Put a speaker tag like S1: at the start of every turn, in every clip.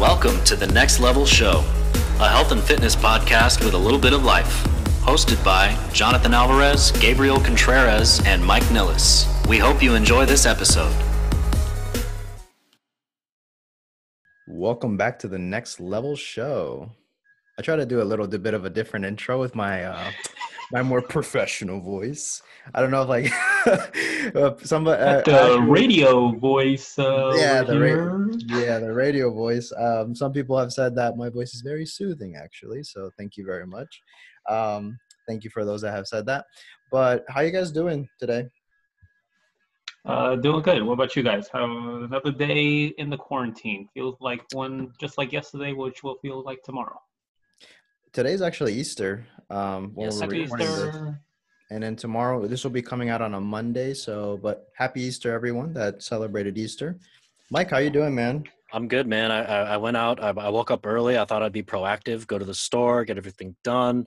S1: Welcome to the Next Level Show, a health and fitness podcast with a little bit of life. Hosted by Jonathan Alvarez, Gabriel Contreras, and Mike Nilles. We hope you enjoy this episode.
S2: Welcome back to the Next Level Show. I try to do a little bit of a different intro with my uh, my more professional voice. I don't know if like uh, somebody uh,
S3: the
S2: actually-
S3: radio voice. Uh,
S2: yeah, the ra- yeah, the radio voice. Um, some people have said that my voice is very soothing, actually. So thank you very much. Um, thank you for those that have said that. But how are you guys doing today?
S3: Uh, doing good. What about you guys? How, another day in the quarantine feels like one, just like yesterday, which will feel like tomorrow.
S2: Today's actually Easter. Um,
S1: Yes,
S3: Happy. Easter.
S2: And then tomorrow, this will be coming out on a Monday. So, but happy Easter, everyone that celebrated Easter. Mike, how you doing, man?
S1: I'm good, man. I, I, I went out. I, I woke up early. I thought I'd be proactive, go to the store, get everything done.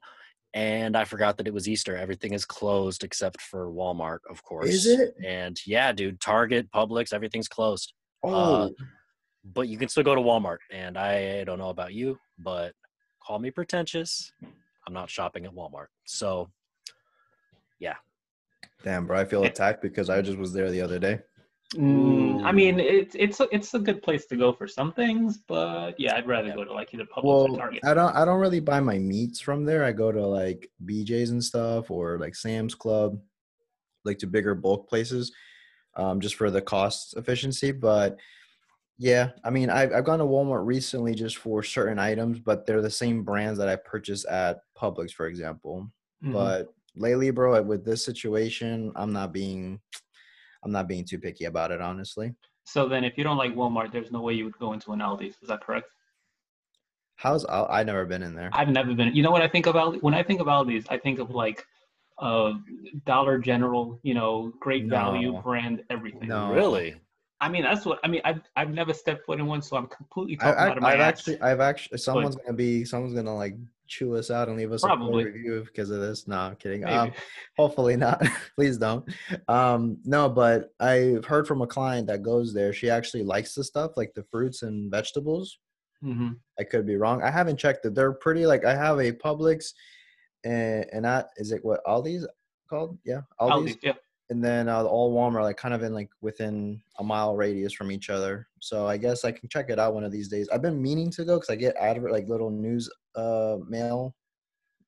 S1: And I forgot that it was Easter. Everything is closed except for Walmart, of course.
S2: Is it?
S1: And yeah, dude, Target, Publix, everything's closed.
S2: Oh, uh,
S1: But you can still go to Walmart. And I don't know about you, but call me pretentious. I'm not shopping at Walmart. So
S2: damn, bro. I feel attacked because I just was there the other day.
S3: Mm, I mean, it's it's a, it's a good place to go for some things, but yeah, I'd rather
S1: Yeah.
S3: go to like either Publix or Target.
S2: I don't. I don't really buy my meats from there. I go to like BJ's and stuff, or like Sam's Club, like to bigger bulk places, um, just for the cost efficiency. But yeah, I mean, I've I've gone to Walmart recently just for certain items, but they're the same brands that I purchase at Publix, for example.
S3: Mhm.
S2: But lately, bro, with this situation, I'm not being, I'm not being too picky about it, honestly.
S3: so then, if you don't like Walmart, there's no way you would go into an Aldi's. Is that correct?
S2: How's I? I never been in there.
S3: I've never been. You know what I think about when I think of Aldi's? I think of like uh, Dollar General. You know, great value brand, everything.
S2: No.
S1: really,
S3: I mean, that's what I mean. I've I've never stepped foot in one, so I'm completely talking
S2: I,
S3: out of my
S2: I've
S3: ass.
S2: actually, I've actually, someone's gonna be, someone's gonna like chew us out and leave us a
S3: Probably.
S2: poor review because of this. No, I'm kidding. Um, hopefully not. Please don't. Um, no, but I've heard from a client that goes there. She actually likes the stuff, like the fruits and vegetables.
S3: hmm
S2: I could be wrong. I haven't checked it. They're pretty. Like I have a Publix, and and that is it. What Aldi's called? Yeah, Aldi's.
S3: Aldi's, yeah.
S2: And then uh, all Walmart like kind of in like within a mile radius from each other. So I guess I can check it out one of these days. I've been meaning to go because I get advert like little news uh mail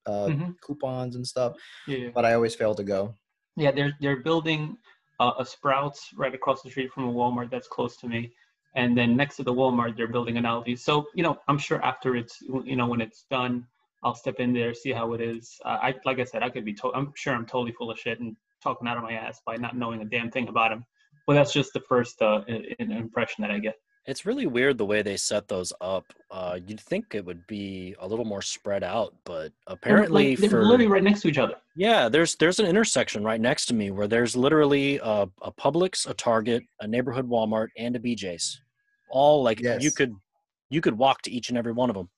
S2: uh
S3: Mhm.
S2: coupons and stuff,
S3: Yeah,
S2: but I always fail to go.
S3: yeah. They're they're building uh, a Sprouts right across the street from a Walmart that's close to me, and then next to the Walmart they're building an Aldi's. So you know, I'm sure after it's you know when it's done, I'll step in there see how it is. Uh, I like I said, I could be. To- I'm sure I'm totally full of shit and talking out of my ass by not knowing a damn thing about him. But that's just the first uh, i- i- impression that I get.
S1: it's really weird the way they set those up. Uh, you'd think it would be a little more spread out, but apparently
S3: like, they're
S1: for
S3: literally right next to each other.
S1: Yeah, there's there's an intersection right next to me where there's literally a, a Publix, a Target, a neighborhood Walmart, and a BJ's. All like you could you could walk to each and every one of them.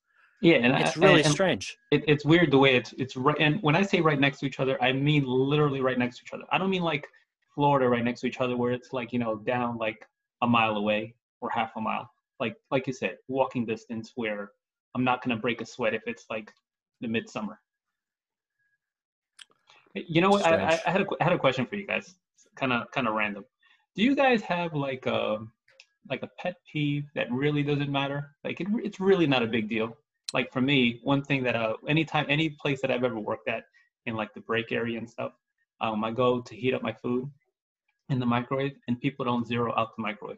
S3: Yeah, and
S1: It's
S3: I-
S1: really
S3: and-
S1: strange.
S3: it, it's weird the way it's it's right and when i say right next to each other i mean literally right next to each other. I don't mean like florida right next to each other where it's like you know down like a mile away or half a mile. Like like you said walking distance where i'm not going to break a sweat if it's like the midsummer. You know what? I, I, had a I had a question for you guys. Kind of kind of random. Do you guys have like a like a pet peeve that really doesn't matter? Like it, it's really not a big deal like for me, one thing that uh, anytime any place that I've ever worked at in like the break area and stuff, um, I go to heat up my food in the microwave, and people don't zero out the microwave.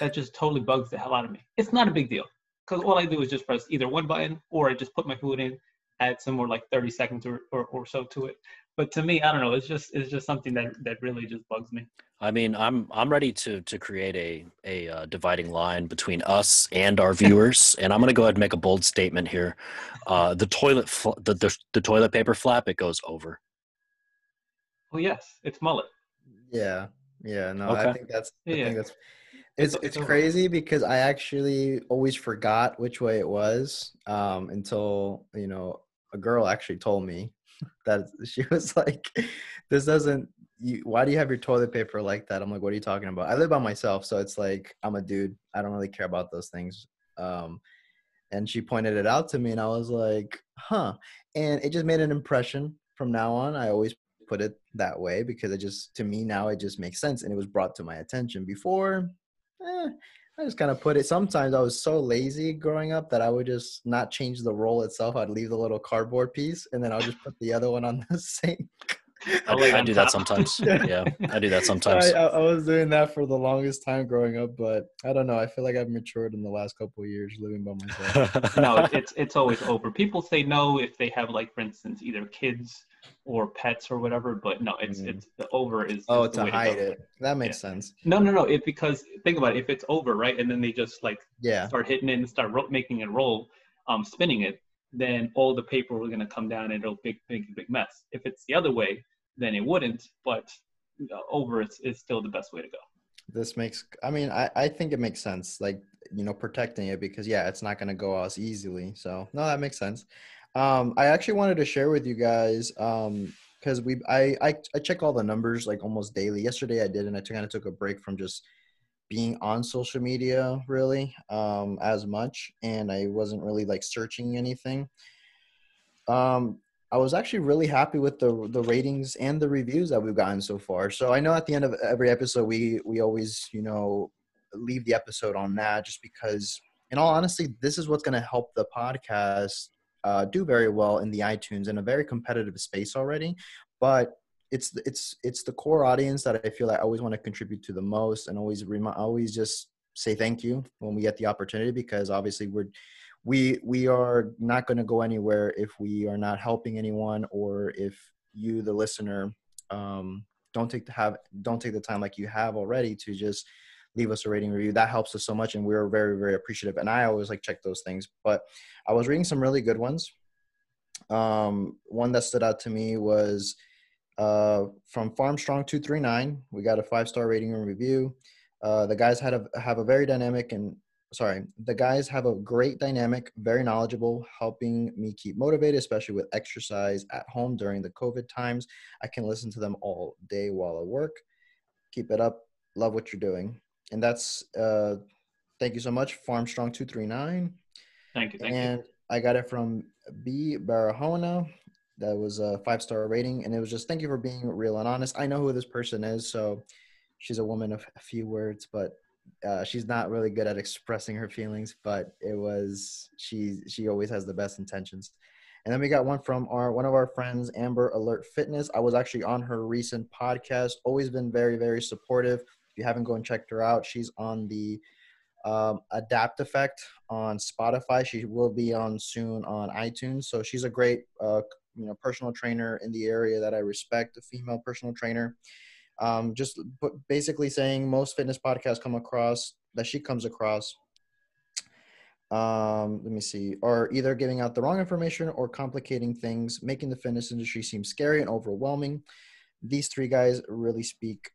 S3: That just totally bugs the hell out of me. It's not a big deal because all I do is just press either one button or I just put my food in, add some more like 30 seconds or, or, or so to it. But to me, I don't know. It's just it's just something that that really just bugs me.
S1: I mean, I'm I'm ready to to create a a uh, dividing line between us and our viewers, and I'm going to go ahead and make a bold statement here. Uh, the toilet fl- the, the the toilet paper flap it goes over.
S3: Well, yes, it's mullet.
S2: Yeah, yeah. No, I think that's. I
S3: Yeah.
S2: think that's. It's
S3: It's-
S2: it's
S3: it's-
S2: crazy because I actually always forgot which way it was um, until you know a girl actually told me that she was like, "This doesn't. You, why do you have your toilet paper like that?" I'm like, "What are you talking about?" I live by myself, so it's like I'm a dude. I don't really care about those things. Um, and she pointed it out to me, and I was like, "Huh," and it just made an impression. From now on, I always put it that way because it just to me now it just makes sense, and it was brought to my attention before. Eh, I just kind of put it. Sometimes I was so lazy growing up that I would just not change the roll itself. I'd leave the little cardboard piece, and then I'll just put the other one on the sink.
S1: I,
S3: like
S1: I
S3: on
S1: do that sometimes. Yeah, I do that sometimes.
S2: I, I, I was doing that for the longest time growing up, but I don't know. I feel like I've matured in the last couple of years living by myself.
S3: no, it's, it's it's always over. People say no if they have like, for instance, either kids or pets or whatever. But no, it's
S2: Mhm.
S3: it's the over is.
S2: oh,
S3: is the
S2: to hide it. That makes sense.
S3: No, no, no. It because think about it. If it's over, right, and then they just like
S2: Yeah.
S3: start hitting it and start ro- making it roll, um, spinning it, then all the paper will gonna come down and it'll big, big, big mess. If it's the other way, then it wouldn't. But over it's is still the best way to go.
S2: This makes. I mean, I I think it makes sense. Like you know, protecting it because yeah, it's not gonna go as easily. So no, that makes sense. Um, I actually wanted to share with you guys. Um, because we I, I I check all the numbers like almost daily. Yesterday I did, and I kind of took a break from just being on social media really um as much and i wasn't really like searching anything um i was actually really happy with the the ratings and the reviews that we've gotten so far. So i know at the end of every episode we we always you know leave the episode on that just because in all honesty this is what's going to help the podcast uh, do very well in the itunes in a very competitive space already. But it's it's it's the core audience that I feel I always want to contribute to the most, and always remind, always just say thank you when we get the opportunity because obviously we're we we are not going to go anywhere if we are not helping anyone or if you the listener um, don't take the have don't take the time like you have already to just leave us a rating review that helps us so much and we're very very appreciative and i always like check those things but i was reading some really good ones um, one that stood out to me was uh, from Farmstrong two three nine. We got a five star rating and review. Uh, the guys had a have a very dynamic and sorry, the guys have a great dynamic, very knowledgeable, helping me keep motivated, especially with exercise at home during the COVID times. I can listen to them all day while I work. Keep it up. Love what you're doing. And that's uh, thank you so much, Farmstrong two three nine
S3: Thank you. Thank you.
S2: and I got it from B Barahona. That was a five star rating, and it was just thank you for being real and honest. I know who this person is, so she's a woman of a few words, but uh, she's not really good at expressing her feelings. But it was she she always has the best intentions. And then we got one from our one of our friends, Amber Alert Fitness. I was actually on her recent podcast. Always been very very supportive. If you haven't gone and checked her out, she's on the um, Adapt Effect on Spotify. She will be on soon on iTunes. So she's a great, uh, you know, personal trainer in the area that I respect. A female personal trainer. Um, just basically saying most fitness podcasts come across that she comes across. Um, let me see, are either giving out the wrong information or complicating things, making the fitness industry seem scary and overwhelming. These three guys really speak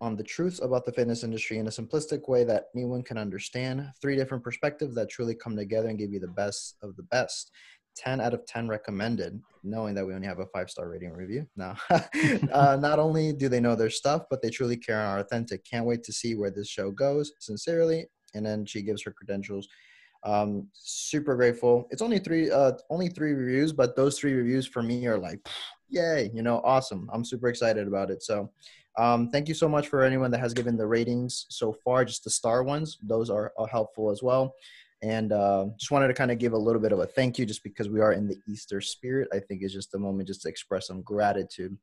S2: on the truths about the fitness industry in a simplistic way that anyone can understand. Three different perspectives that truly come together and give you the best of the best. 10 out of 10 recommended, knowing that we only have a five star rating review. Now, uh, not only do they know their stuff, but they truly care and are authentic. Can't wait to see where this show goes. Sincerely. And then she gives her credentials. Um, super grateful. It's only three, uh, only three reviews, but those three reviews for me are like, yay, you know, awesome. I'm super excited about it. So, um, thank you so much for anyone that has given the ratings so far, just the star ones. Those are, are helpful as well. And uh, just wanted to kind of give a little bit of a thank you just because we are in the Easter spirit. I think it's just a moment just to express some gratitude.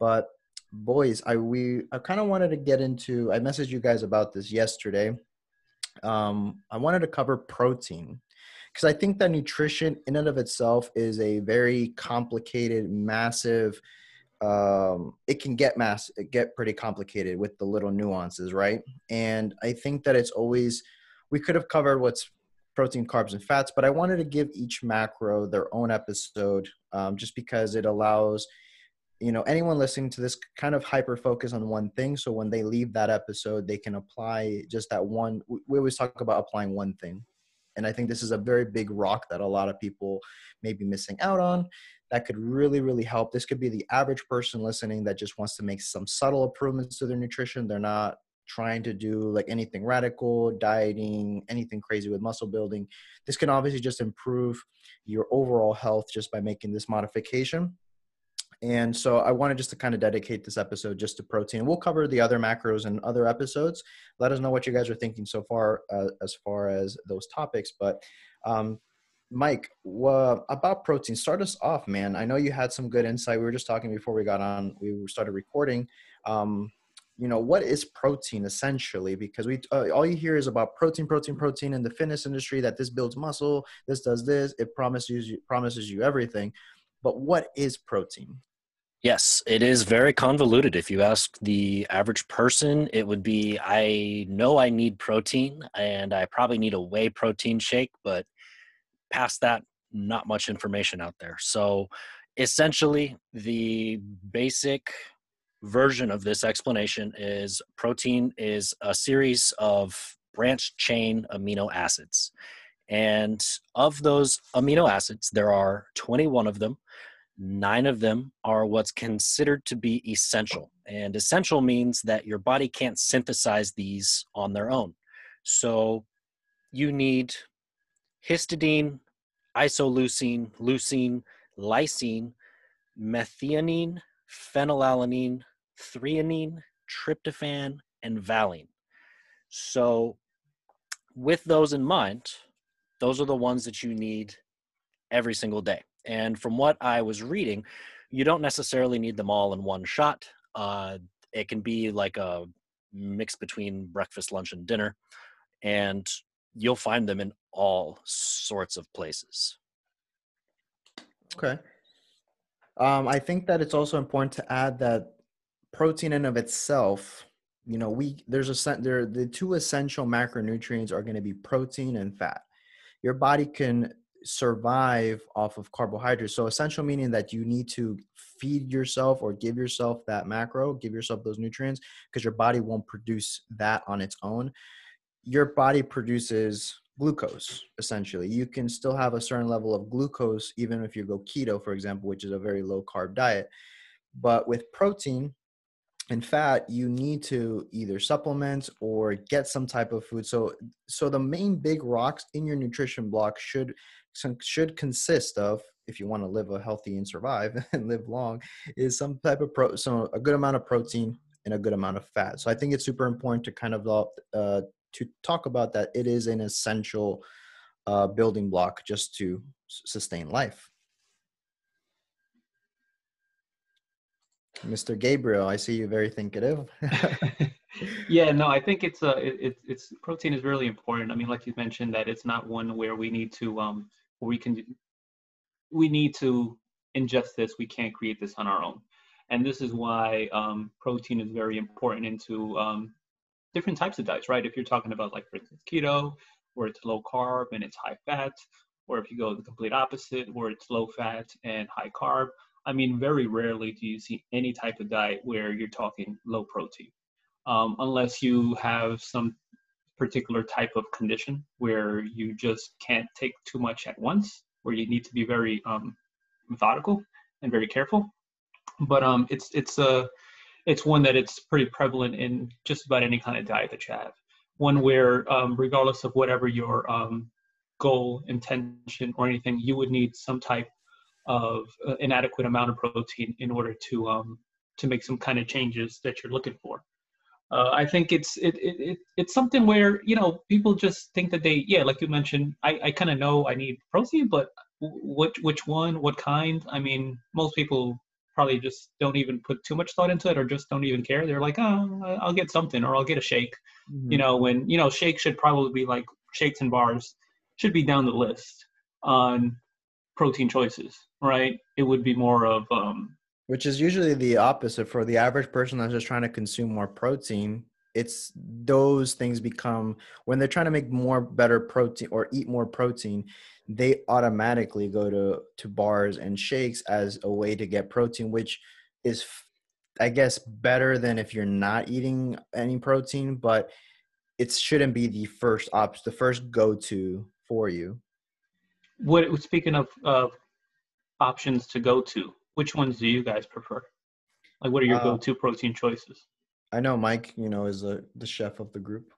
S2: But boys, I we I kind of wanted to get into I messaged you guys about this yesterday. Um, I wanted to cover protein because I think that nutrition in and of itself is a very complicated, massive um it can get mass it get pretty complicated with the little nuances right and i think that it's always we could have covered what's protein carbs and fats but i wanted to give each macro their own episode um, just because it allows you know anyone listening to this kind of hyper focus on one thing so when they leave that episode they can apply just that one we always talk about applying one thing and i think this is a very big rock that a lot of people may be missing out on that could really really help. This could be the average person listening that just wants to make some subtle improvements to their nutrition. They're not trying to do like anything radical, dieting, anything crazy with muscle building, this can obviously just improve your overall health just by making this modification. And so I wanted just to kind of dedicate this episode just to protein. We'll cover the other macros in other episodes. Let us know what you guys are thinking so far uh, as far as those topics. But um, Mike, about protein, start us off, man. I know you had some good insight. We were just talking before we got on, we started recording. Um, you know, what is protein essentially? Because we uh, all you hear is about protein, protein, protein in the fitness industry. That this builds muscle, this does this. It promises you promises you everything. But what is protein?
S1: Yes, it is very convoluted. If you ask the average person, it would be I know I need protein and I probably need a whey protein shake, but past that, not much information out there. So essentially, the basic version of this explanation is protein is a series of branched chain amino acids. And of those amino acids, there are 21 of them nine of them are what's considered to be essential. And essential means that your body can't synthesize these on their own. So you need histidine, isoleucine, leucine, lysine, methionine, phenylalanine, threonine, tryptophan, and valine. So, with those in mind, those are the ones that you need every single day. And from what I was reading, you don't necessarily need them all in one shot. Uh, it can be like a mix between breakfast, lunch, and dinner, and you'll find them in all sorts of places.
S2: Okay. Um, I think that it's also important to add that protein in of itself, you know, we there's a there the two essential macronutrients are going to be protein and fat. Your body can survive off of carbohydrates. So essential meaning that you need to feed yourself or give yourself that macro, give yourself those nutrients because your body won't produce that on its own. Your body produces glucose essentially. You can still have a certain level of glucose even if you go keto for example, which is a very low carb diet. But with protein, and fat you need to either supplement or get some type of food. So so the main big rocks in your nutrition block should should consist of if you want to live a healthy and survive and live long is some type of pro so a good amount of protein and a good amount of fat. So i think it's super important to kind of uh, to talk about that it is an essential uh, building block just to sustain life mr gabriel i see you very thinkative.
S3: Yeah no i think it's uh it, it's it's protein is really important. I mean like you mentioned that it's not one where we need to um we can we need to ingest this we can't create this on our own. And this is why um, protein is very important into um, different types of diets right? If you're talking about like for instance keto where it's low carb and it's high fat or if you go the complete opposite where it's low fat and high carb i mean very rarely do you see any type of diet where you're talking low protein um, unless you have some particular type of condition where you just can't take too much at once, where you need to be very um, methodical and very careful. But um, it's it's a uh, it's one that it's pretty prevalent in just about any kind of diet that you have. One where um, regardless of whatever your um, goal, intention, or anything, you would need some type of uh, inadequate amount of protein in order to um, to make some kind of changes that you're looking for. Uh, I think it's it, it, it it's something where you know people just think that they yeah like you mentioned I, I kind of know I need protein but which which one what kind? I mean most people probably just don't even put too much thought into it or just don't even care. They're like oh I'll get something or I'll get a shake mm-hmm. you know when you know shake should probably be like shakes and bars should be down the list on protein choices right? It would be more of um
S2: which is usually the opposite. For the average person that's just trying to consume more protein it's those things become when they're trying to make more better protein or eat more protein they automatically go to to bars and shakes as a way to get protein which is i guess better than if you're not eating any protein but it shouldn't be the first ops the first go to for you
S3: what speaking of uh, options to go to which ones do you guys prefer? Like, what are your uh, go-to protein choices?
S2: I know Mike, you know, is the the chef of the group.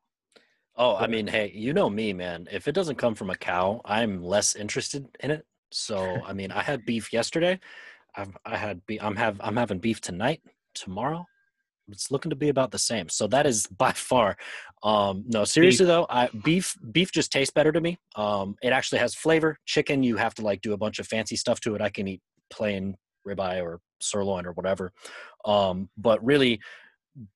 S1: Oh, I mean, hey, you know me, man. If it doesn't come from a cow, I'm less interested in it. So, I mean, I had beef yesterday. I've, I had be I'm have I'm having beef tonight, tomorrow. It's looking to be about the same. So that is by far. Um, no, seriously
S3: Beef.
S1: though, I beef beef just tastes better to me. Um, it actually has flavor. Chicken, you have to like do a bunch of fancy stuff to it. I can eat plain ribeye or sirloin or whatever. Um, but really,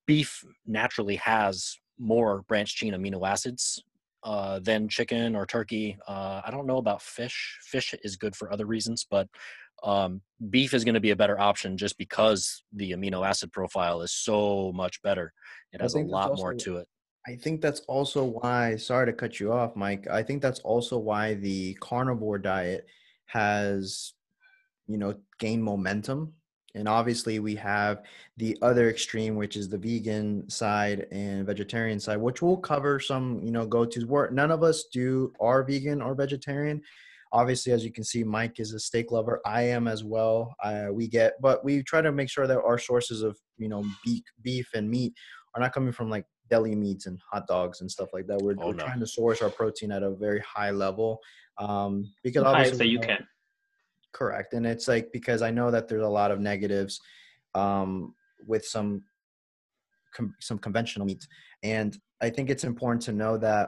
S1: beef naturally has more branched chain amino acids uh, than chicken or turkey. Uh, I don't know about fish. Fish is good for other reasons, but um, beef is going to be a better option just because the amino acid profile is so much better. It has a
S2: think that's
S1: lot more to it.
S2: I think that's also why, sorry to cut you off, Mike. I think that's also why the carnivore diet has, you know, gained momentum. And obviously, we have the other extreme, which is the vegan side and vegetarian side, which we'll cover some, you know, go tos. None of us do are vegan or vegetarian. Obviously, as you can see, Mike is a steak lover. I am as well. Uh, we get, but we try to make sure that our sources of, you know, beef, beef and meat are not coming from like deli meats and hot dogs and stuff like that. We're,
S1: Oh,
S2: we're
S1: no.
S2: trying to source our protein at a very high level um, because
S3: High
S2: obviously
S3: so you
S2: know-
S3: can.
S2: correct, and it's like because I know that there's a lot of negatives um, with some com- some conventional meats, and I think it's important to know that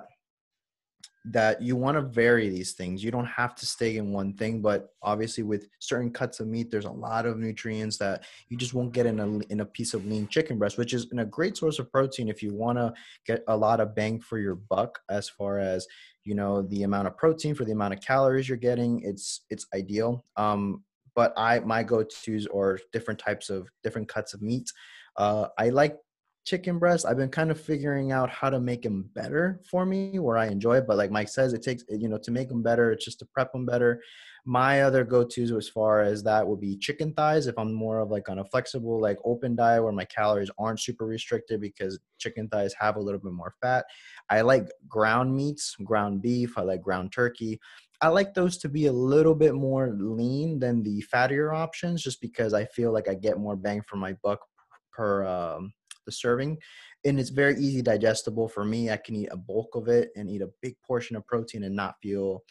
S2: that you want to vary these things. You don't have to stay in one thing, but obviously with certain cuts of meat, there's a lot of nutrients that you just won't get in a in a piece of lean chicken breast, which is a great source of protein if you want to get a lot of bang for your buck as far as you know the amount of protein for the amount of calories you're getting. It's it's ideal. Um, but I my go-to's are different types of different cuts of meat. Uh, I like chicken breast i've been kind of figuring out how to make them better for me where i enjoy it but like mike says it takes you know to make them better it's just to prep them better. My other go-to's as far as that would be chicken thighs if i'm more of like on a flexible like open diet where my calories aren't super restricted because chicken thighs have a little bit more fat. I like ground meats ground beef i like ground turkey. I like those to be a little bit more lean than the fattier options, just because I feel like I get more bang for my buck per um, the serving and it's very easy digestible for me. I can eat a bulk of it and eat a big portion of protein and not feel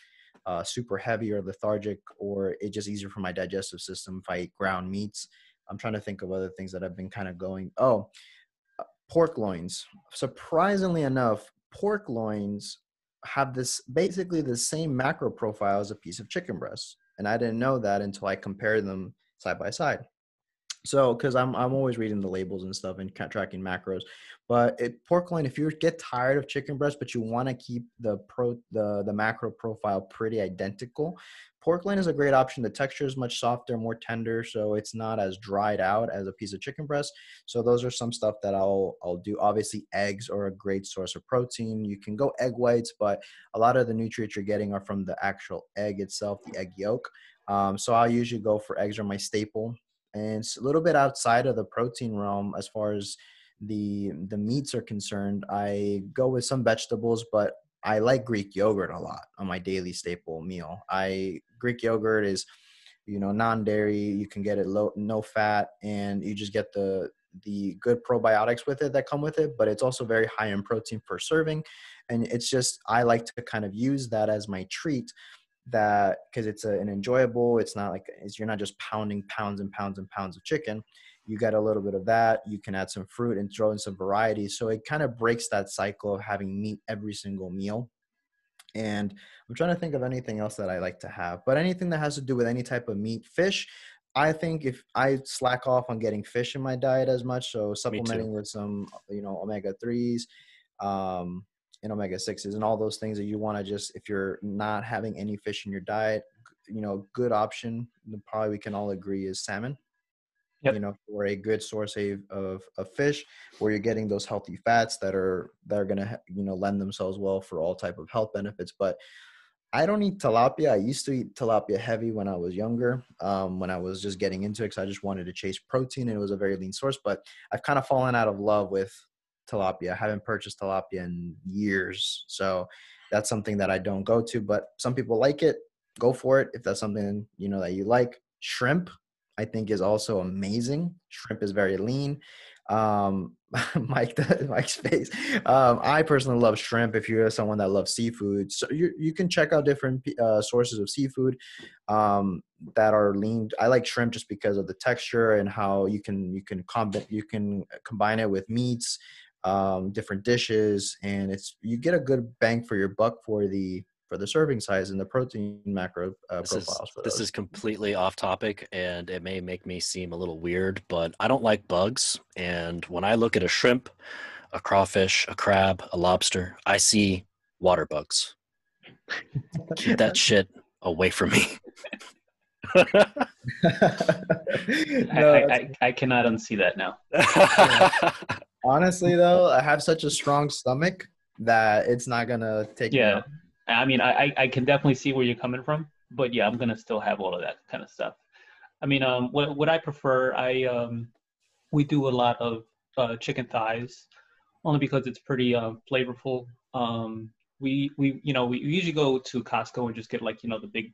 S2: uh, super heavy or lethargic or it's just easier for my digestive system if i eat ground meats. I'm trying to think of other things that i've been kind of going oh uh, pork loins. Surprisingly enough pork loins have this basically the same macro profile as a piece of chicken breast and i didn't know that until i compared them side by side so, because I'm I'm always reading the labels and stuff and tracking macros, but it pork loin. If you get tired of chicken breast, but you want to keep the pro the the macro profile pretty identical, pork loin is a great option. The texture is much softer, more tender, so it's not as dried out as a piece of chicken breast. So those are some stuff that I'll I'll do. Obviously, eggs are a great source of protein. You can go egg whites, but a lot of the nutrients you're getting are from the actual egg itself, the egg yolk. Um, so I'll usually go for eggs are my staple and it's a little bit outside of the protein realm as far as the the meats are concerned i go with some vegetables but i like greek yogurt a lot on my daily staple meal. I greek yogurt is you know non-dairy you can get it low no fat and you just get the the good probiotics with it that come with it but it's also very high in protein per serving and it's just i like to kind of use that as my treat that because it's a, an enjoyable it's not like it's, you're not just pounding pounds and pounds and pounds of chicken. You get a little bit of that you can add some fruit and throw in some variety. So it kind of breaks that cycle of having meat every single meal. And i'm trying to think of anything else that i like to have but anything that has to do with any type of meat fish i think if i slack off on getting fish in my diet as much so supplementing with some you know omega 3s um, and omega 6s and all those things that you want to just if you're not having any fish in your diet you know good option probably we can all agree is salmon
S3: Yep.
S2: you know for a good source of, of of fish where you're getting those healthy fats that are that are going to you know lend themselves well for all type of health benefits but I don't eat tilapia. I used to eat tilapia heavy when I was younger, um, when I was just getting into it because I just wanted to chase protein and it was a very lean source. But I've kind of fallen out of love with tilapia. I haven't purchased tilapia in years. So that's something that I don't go to. But some people like it. Go for it if that's something you know that you like. Shrimp, I think, is also amazing. Shrimp is very lean. um, Mike, Mike's face. Um, I personally love shrimp. If you're someone that loves seafood, so you you can check out different uh, sources of seafood um, that are lean. I like shrimp just because of the texture and how you can you can combine you can combine it with meats, um, different dishes, and it's you get a good bang for your buck for the for the serving size and the protein macro uh,
S1: This
S2: profiles.
S1: is
S2: for
S1: this is completely off topic, and it may make me seem a little weird, but I don't like bugs. And when I look at a shrimp, a crawfish, a crab, a lobster, I see water bugs. Keep that shit away from me.
S3: I,
S2: No,
S3: I,
S2: that's-
S3: I, I cannot unsee that now.
S2: honestly though, I have such a strong stomach that it's not gonna take.
S3: Yeah. I mean, I, I- I can definitely see where you're coming from, but yeah, I'm gonna still have all of that kind of stuff. I mean, um, what what I prefer, I um, we do a lot of uh, chicken thighs, only because it's pretty uh, flavorful. Um, we we you know we usually go to Costco and just get like you know the big,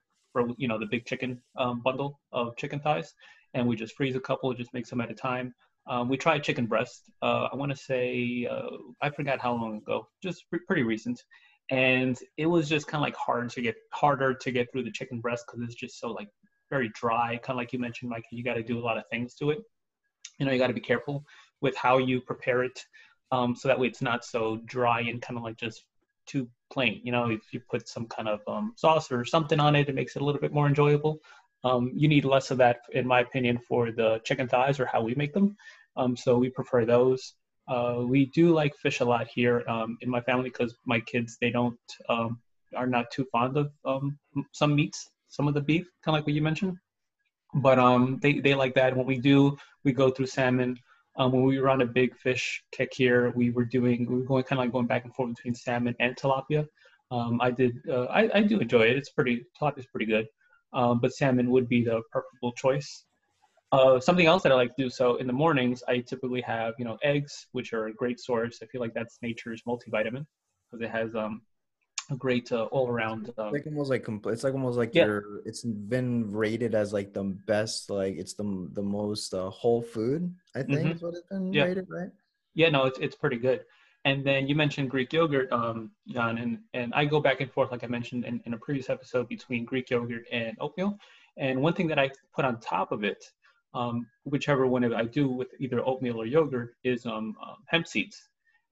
S3: you know the big chicken um, bundle of chicken thighs, and we just freeze a couple, just make some at a time. Um, we tried chicken breast. Uh, I want to say uh, I forgot how long ago, just pre- pretty recent. And it was just kind of like hard to get harder to get through the chicken breast because it's just so like very dry kind of like you mentioned mike you got to do a lot of things to it. You know you got to be careful with how you prepare it um, so that way it's not so dry and kind of like just too plain. You know if you put some kind of um, sauce or something on it it makes it a little bit more enjoyable um, you need less of that in my opinion for the chicken thighs or how we make them um, so we prefer those uh, we do like fish a lot here um, in my family because my kids they don't um, are not too fond of um, some meats, some of the beef, kind of like what you mentioned. But um, they they like that. When we do, we go through salmon. When we were on a big fish kick here, we were doing we were going kind of like going back and forth between salmon and tilapia. I did uh, I, I do enjoy it. It's pretty tilapia's pretty good, um, but salmon would be the preferable choice. Uh, something else that I like to do. So in the mornings, I typically have you know eggs, which are a great source. I feel like that's nature's multivitamin because it has um, a great uh, all around. Uh,
S2: like almost like compl- it's like almost like
S3: Yeah.
S2: you're it's been rated as like the best like it's the the most uh, whole food i think
S3: Mhm.
S2: is what it's been
S3: Yeah.
S2: rated right
S3: yeah, no, it's it's pretty good. And then you mentioned Greek yogurt, um, John, and and I go back and forth, like I mentioned in, in a previous episode, between Greek yogurt and oatmeal. And one thing that I put on top of it, um, whichever one I do with either oatmeal or yogurt, is um, um, hemp seeds.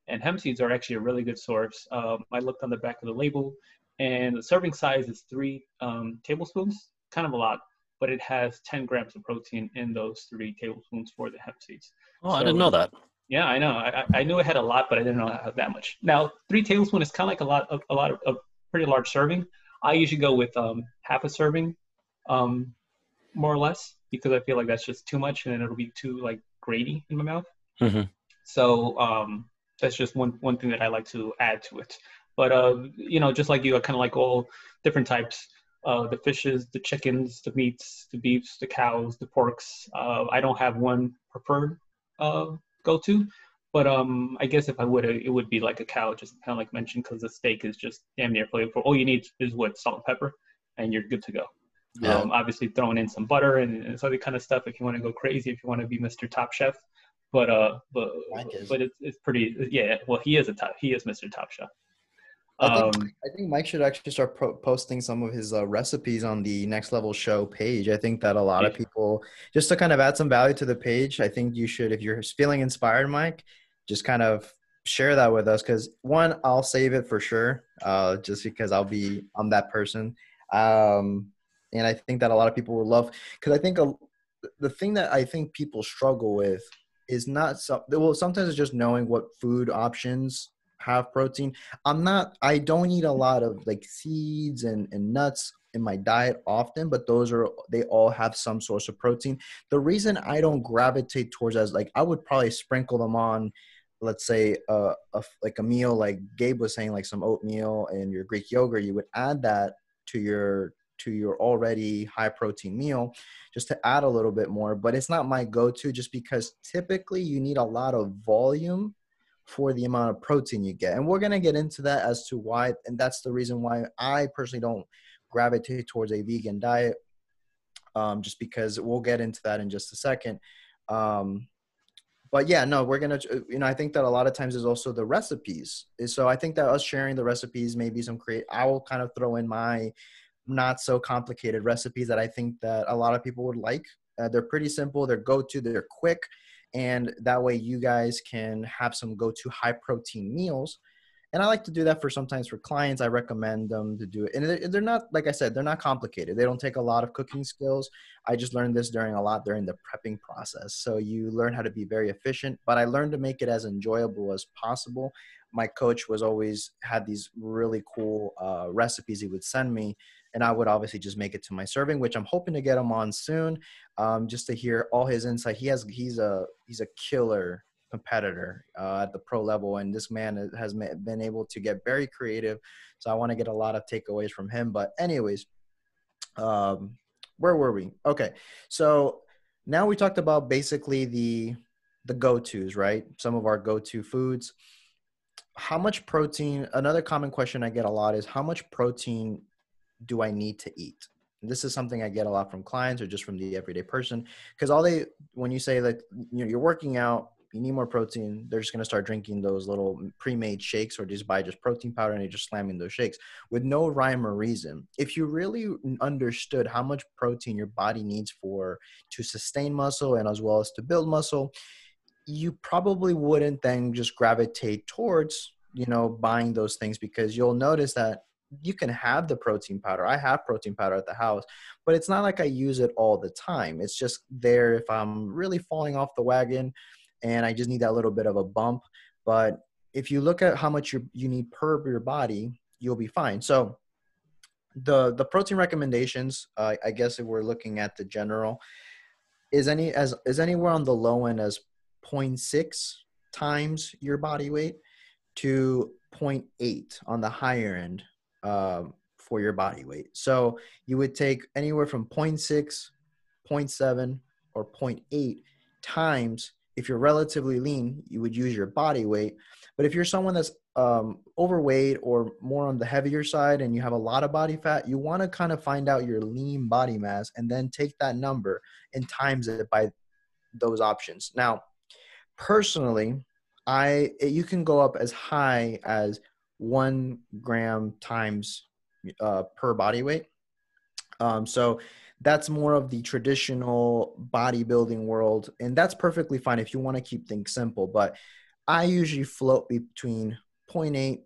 S3: And hemp seeds are actually a really good source. Um, I looked on the back of the label, and the serving size is three um, tablespoons, kind of a lot, but it has 10 grams of protein in those three tablespoons for the hemp seeds.
S1: oh, I didn't know that.
S3: Yeah, I know. I, I I knew it had a lot, but I didn't know that much. Now, three tablespoons is kind of like a lot of a lot of a pretty large serving. I usually go with um, half a serving, um, more or less, because I feel like that's just too much, and then it'll be too like grainy in my mouth.
S1: Mhm.
S3: So um, that's just one one thing that I like to add to it. But uh, you know, just like you, I kind of like all different types. Uh, the fishes, the chickens, the meats, the beefs, the cows, the porks. Uh, I don't have one preferred uh, go to, but um, I guess if I would, it would be like a cow, just kind of like mentioned, because the steak is just damn near flavorful. All you need is what salt and pepper, and you're good to go.
S1: Yeah.
S3: Um, obviously, throwing in some butter and, and some other kind of stuff if you want to go crazy, if you want to be Mr. Top Chef. But uh, but but it's it's pretty yeah. Well, he is a top. He is Mr. Top Chef.
S2: I
S3: Um,
S2: think, I think Mike should actually start pro- posting some of his uh, recipes on the Next Level Show page. I think that a lot of people, just to kind of add some value to the page, I think you should, if you're feeling inspired, Mike, just kind of share that with us. Because one, I'll save it for sure, uh, just because I'll be I'm that person, um, and I think that a lot of people would love. Because I think a, the thing that I think people struggle with is not so well. Sometimes it's just knowing what food options have protein. I'm not I don't eat a lot of like seeds and, and nuts in my diet often, but those are they all have some source of protein. The reason I don't gravitate towards as like I would probably sprinkle them on let's say uh, a like a meal like Gabe was saying like some oatmeal and your Greek yogurt, you would add that to your to your already high protein meal just to add a little bit more, but it's not my go-to just because typically you need a lot of volume for the amount of protein you get. And we're going to get into that as to why. And that's the reason why I personally don't gravitate towards a vegan diet, um, just because we'll get into that in just a second. Um, but yeah, no, we're gonna. You know, I think that a lot of times is also the recipes. So I think that us sharing the recipes, maybe some create. I will kind of throw in my not so complicated recipes that I think that a lot of people would like. Uh, they're pretty simple. They're go to. They're quick, and that way you guys can have some go to high protein meals. And I like to do that for sometimes for clients. I recommend them to do it, and they're, they're not like I said, they're not complicated. They don't take a lot of cooking skills. I just learned this during a lot during the prepping process. So you learn how to be very efficient, but I learned to make it as enjoyable as possible. My coach was always had these really cool uh, recipes he would send me, and I would obviously just make it to my serving, which I'm hoping to get him on soon, um, just to hear all his insight. He has he's a he's a killer competitor uh, at the pro level, and this man has been able to get very creative. So I want to get a lot of takeaways from him. But anyways, um, where were we? Okay, so now we talked about basically the the go tos, right? Some of our go to foods. How much protein? Another common question I get a lot is how much protein do I need to eat? This is something I get a lot from clients or just from the everyday person because all they when you say that you know you're working out you need more protein they're just going to start drinking those little pre-made shakes or just buy just protein powder and you're just slamming those shakes with no rhyme or reason if you really understood how much protein your body needs for to sustain muscle and as well as to build muscle you probably wouldn't then just gravitate towards you know buying those things because you'll notice that you can have the protein powder. I have protein powder at the house, but it's not like I use it all the time. It's just there if I'm really falling off the wagon and I just need that little bit of a bump. But if you look at how much you you need per your body, you'll be fine. So the the protein recommendations, uh, I guess if we're looking at the general, is any as is anywhere on the low end as 0.6 times your body weight to 0.8 on the higher end um, for your body weight. So you would take anywhere from 0.6, 0.7, or 0.8 times. If you're relatively lean, you would use your body weight. But if you're someone that's um, overweight or more on the heavier side and you have a lot of body fat, you want to kind of find out your lean body mass and then take that number and times it by those options. Now, personally, I you can go up as high as one gram times uh, per body weight. Um, so that's more of the traditional bodybuilding world, and that's perfectly fine if you want to keep things simple. But I usually float between 0.8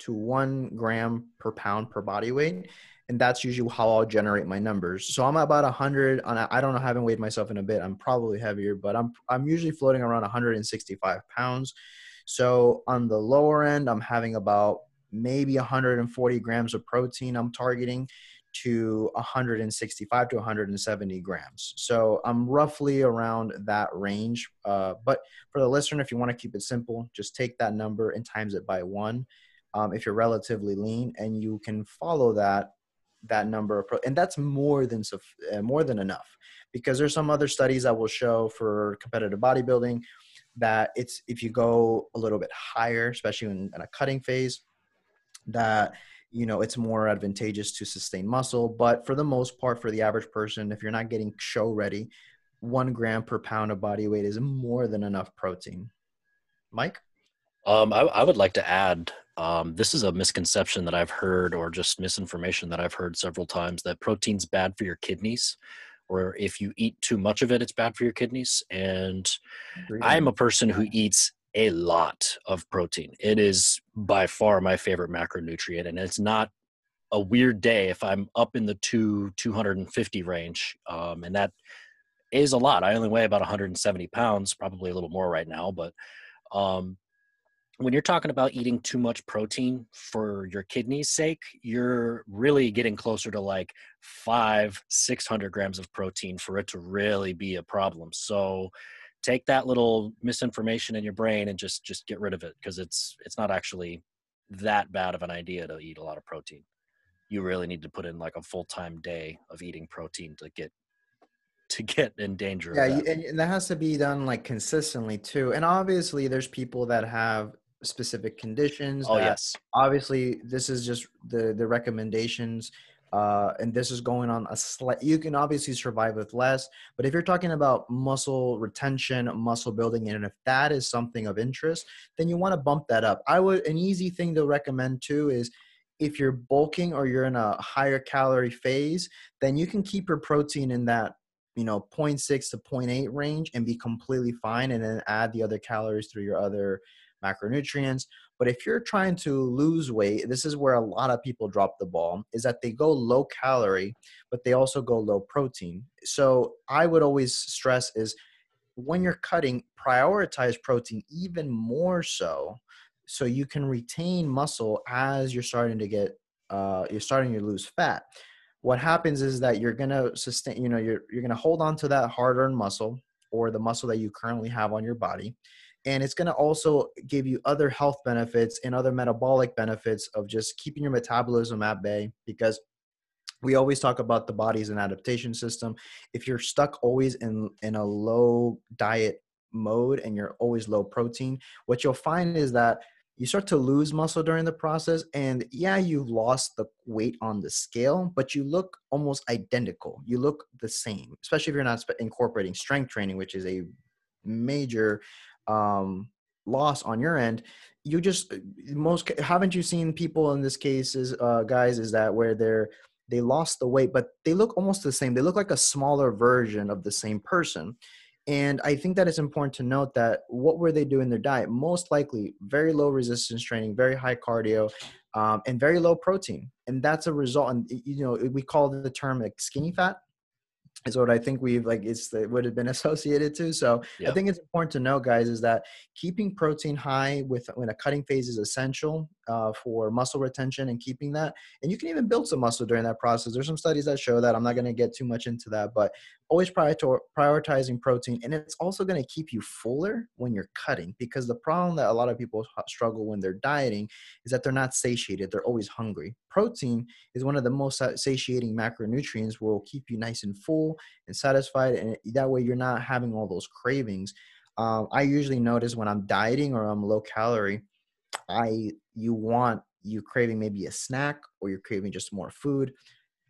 S2: to one gram per pound per body weight, and that's usually how I'll generate my numbers. So I'm about 100. On don't know, I haven't weighed myself in a bit. I'm probably heavier, but I'm I'm usually floating around 165 pounds. So on the lower end, I'm having about maybe 140 grams of protein I'm targeting to 165 to 170 grams. So I'm roughly around that range. Uh, but for the listener, if you want to keep it simple, just take that number and times it by one. Um, if you're relatively lean, and you can follow that that number of pro- and that's more than uh, more than enough because there's some other studies that will show for competitive bodybuilding that it's if you go a little bit higher, especially in, in a cutting phase, that you know it's more advantageous to sustain muscle. But for the most part, for the average person, if you're not getting show ready, one gram per pound of body weight is more than enough protein. Mike,
S1: Um, I, I would like to add um, this is a misconception that I've heard, or just misinformation that I've heard several times that protein's bad for your kidneys, or if you eat too much of it, it's bad for your kidneys. And I'm a person who eats a lot of protein. It is by far my favorite macronutrient, and it's not a weird day if I'm up in the two 250 range, um, and that is a lot. I only weigh about 170 pounds, probably a little more right now, but um, when you're talking about eating too much protein for your kidneys' sake, you're really getting closer to like five, 600 grams of protein for it to really be a problem. So take that little misinformation in your brain and just just get rid of it because it's it's not actually that bad of an idea to eat a lot of protein. You really need to put in like a full time day of eating protein to get to get in danger.
S2: yeah
S1: of that.
S2: and, and that has to be done like consistently too and obviously there's people that have specific conditions
S1: oh yes.
S2: obviously this is just the the recommendations uh, and this is going on a slight you can obviously survive with less but if you're talking about muscle retention muscle building and if that is something of interest then you want to bump that up i would an easy thing to recommend too is if you're bulking or you're in a higher calorie phase then you can keep your protein in that you know 0.6 to 0.8 range and be completely fine and then add the other calories through your other macronutrients but if you're trying to lose weight, this is where a lot of people drop the ball is that they go low calorie, but they also go low protein. So I would always stress is when you're cutting, prioritize protein even more so so you can retain muscle as you're starting to get uh, you're starting to lose fat what happens is that you're going to sustain you know you're, you're going to hold on to that hard-earned muscle or the muscle that you currently have on your body and it's going to also give you other health benefits and other metabolic benefits of just keeping your metabolism at bay because we always talk about the body as an adaptation system. If you're stuck always in in a low diet mode and you're always low protein what you'll find is that you start to lose muscle during the process and yeah you've lost the weight on the scale but you look almost identical. You look the same especially if you're not incorporating strength training which is a major um, loss on your end you just uh, most haven't you seen people in this case is uh, guys is that where they're they lost the weight but they look almost the same they look like a smaller version of the same person. And i think that it's important to note that what were they doing their diet? Most likely very low resistance training very high cardio um, and very low protein. And that's a result and you know we call the term like skinny fat is what I think we've like it's it would have been associated to. So yep. I think it's important to know, guys, is that keeping protein high with when a cutting phase is essential uh, for muscle retention and keeping that. And you can even build some muscle during that process. There's some studies that show that. I'm not going to get too much into that, but always prioritizing protein, and it's also going to keep you fuller when you're cutting because the problem that a lot of people struggle when they're dieting is that they're not satiated. They're always hungry. Protein is one of the most satiating macronutrients. Will keep you nice and full and satisfied, and that way you're not having all those cravings. Um, I usually notice when I'm dieting or I'm low calorie, I you want you're craving maybe a snack or you're craving just more food,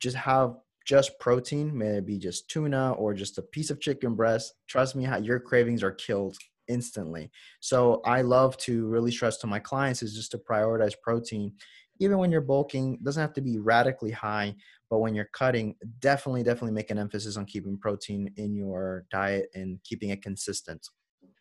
S2: just have just protein, maybe just tuna or just a piece of chicken breast. Trust me, how your cravings are killed instantly. So I love to really stress to my clients is just to prioritize protein. Even when you're bulking, doesn't have to be radically high, but when you're cutting, definitely, definitely make an emphasis on keeping protein in your diet and keeping it consistent.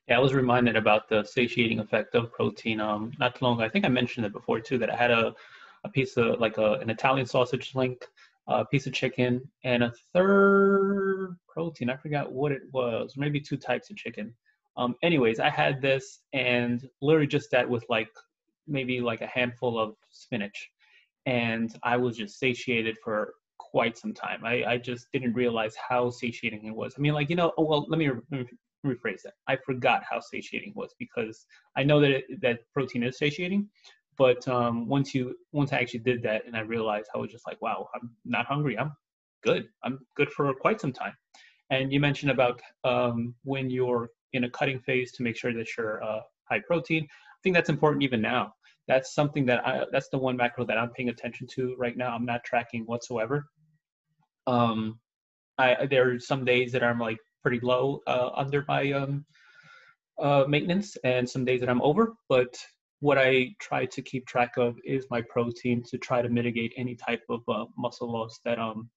S3: Yeah, I was reminded about the satiating effect of protein. Um, not too long ago, I think I mentioned it before too. That I had a, a piece of like a, an Italian sausage link, a piece of chicken, and a third protein. I forgot what it was. Maybe two types of chicken. Um, anyways, I had this and literally just that with like maybe like a handful of spinach, and I was just satiated for quite some time. I, I just didn't realize how satiating it was. I mean, like you know, oh well, let me, let me rephrase that. I forgot how satiating was because I know that it, that protein is satiating, but um, once you once I actually did that and I realized I was just like, wow, I'm not hungry. I'm good. I'm good for quite some time. And you mentioned about um, when you're in a cutting phase to make sure that you're uh, high protein. I think that's important even now. That's something that I that's the one macro that I'm paying attention to right now. I'm not tracking whatsoever. Um, I there are some days that I'm like pretty low uh, under my um, uh, maintenance, and some days that I'm over. But what I try to keep track of is my protein to try to mitigate any type of uh, muscle loss that um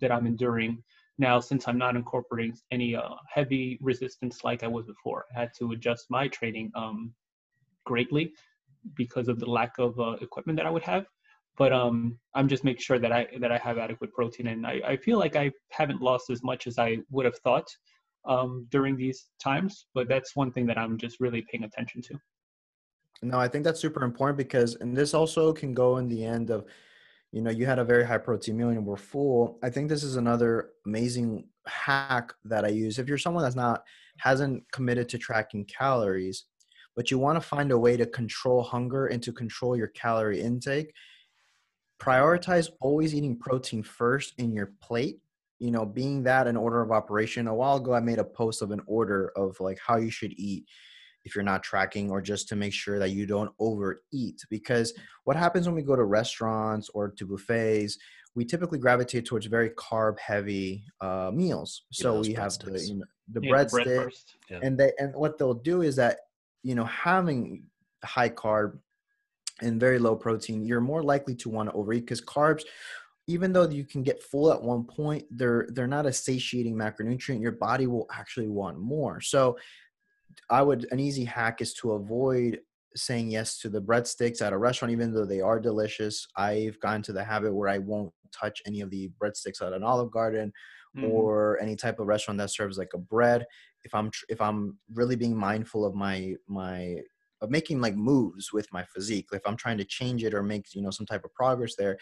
S3: that I'm enduring. Now, since I'm not incorporating any uh, heavy resistance like I was before, I had to adjust my training um, greatly because of the lack of uh, equipment that I would have but um, I'm just making sure that I that I have adequate protein, and I, I feel like I haven't lost as much as I would have thought um, during these times. But that's one thing that I'm just really paying attention to.
S2: No, I think that's super important because, and this also can go in the end of, you know, you had a very high protein meal and we're full. I think this is another amazing hack that I use. If you're someone that's not hasn't committed to tracking calories, but you want to find a way to control hunger and to control your calorie intake prioritize always eating protein first in your plate you know being that an order of operation a while ago i made a post of an order of like how you should eat if you're not tracking or just to make sure that you don't overeat because what happens when we go to restaurants or to buffets we typically gravitate towards very carb heavy uh, meals. So we have the
S1: breadsticks.
S2: you know, the
S3: Yeah, the bread
S2: breadstick.
S1: Yeah.
S2: and they and what they'll do is that you know having high carb and very low protein, you're more likely to want to overeat because carbs. Even though you can get full at one point, they're they're not a satiating macronutrient. Your body will actually want more. So I would an easy hack is to avoid saying yes to the breadsticks at a restaurant, even though they are delicious. I've gotten to the habit where I won't touch any of the breadsticks at an Olive Garden
S3: Mhm.
S2: or any type of restaurant that serves like a bread. If I'm tr- if I'm really being mindful of my my of making like moves with my physique, if I'm trying to change it or make you know some type of progress there,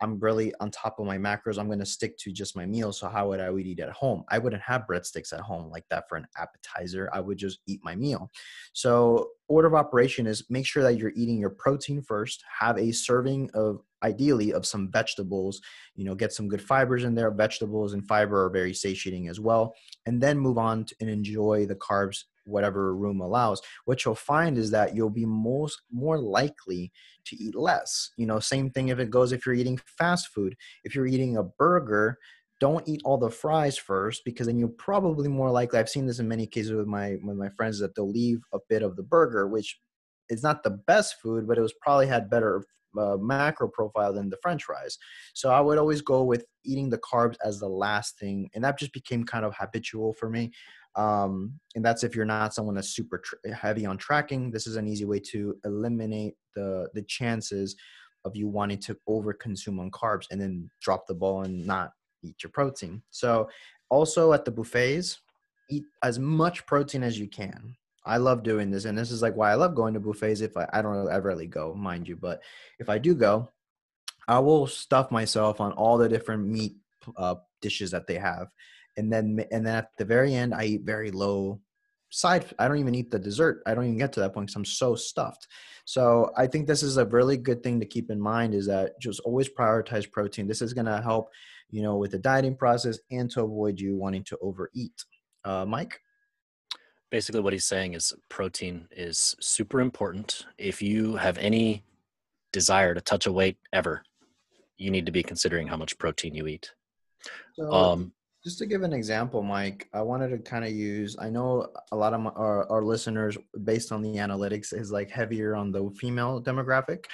S2: I'm really on top of my macros. I'm going to stick to just my meals. So how would I would eat at home? I wouldn't have breadsticks at home like that for an appetizer. I would just eat my meal. So order of operation is make sure that you're eating your protein first. Have a serving of ideally of some vegetables. You know, get some good fibers in there. Vegetables and fiber are very satiating as well. And then move on and enjoy the carbs whatever room allows what you'll find is that you'll be most more likely to eat less. You know, same thing if it goes if you're eating fast food. If you're eating a burger, don't eat all the fries first because then you're probably more likely. I've seen this in many cases with my with my friends that they'll leave a bit of the burger, which is not the best food, but it was probably had better uh, macro profile than the French fries. So I would always go with eating the carbs as the last thing, and that just became kind of habitual for me. Um, and that's if you're not someone that's super tr- heavy on tracking. This is an easy way to eliminate the the chances of you wanting to over consume on carbs and then drop the ball and not eat your protein. So also at the buffets, eat as much protein as you can. I love doing this, and this is like why I love going to buffets. If I, I don't I rarely go, mind you, but if I do go, I will stuff myself on all the different meat uh, dishes that they have, and then and then at the very end, I eat very low side. I don't even eat the dessert. I don't even get to that point because I'm so stuffed. So I think this is a really good thing to keep in mind is that just always prioritize protein. This is going to help, you know, with the dieting process and to avoid you wanting to overeat. Uh, Mike.
S1: basically what he's saying is protein is super important if you have any desire to touch a weight ever you need to be considering how much protein you eat
S2: So,
S1: um
S2: Just to give an example, Mike, I wanted to kind of use. I know a lot of my, our, our listeners, based on the analytics, is like heavier on the female demographic,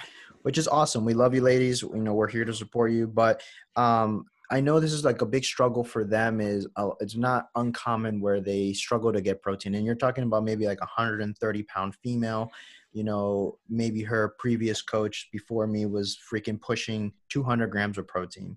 S2: which is awesome. We love you, ladies. You know, we're here to support you. But um, I know this is like a big struggle for them. Is uh, it's not uncommon where they struggle to get protein, and you're talking about maybe like a 130 pound female. You know, maybe her previous coach before me was freaking pushing 200 grams of protein,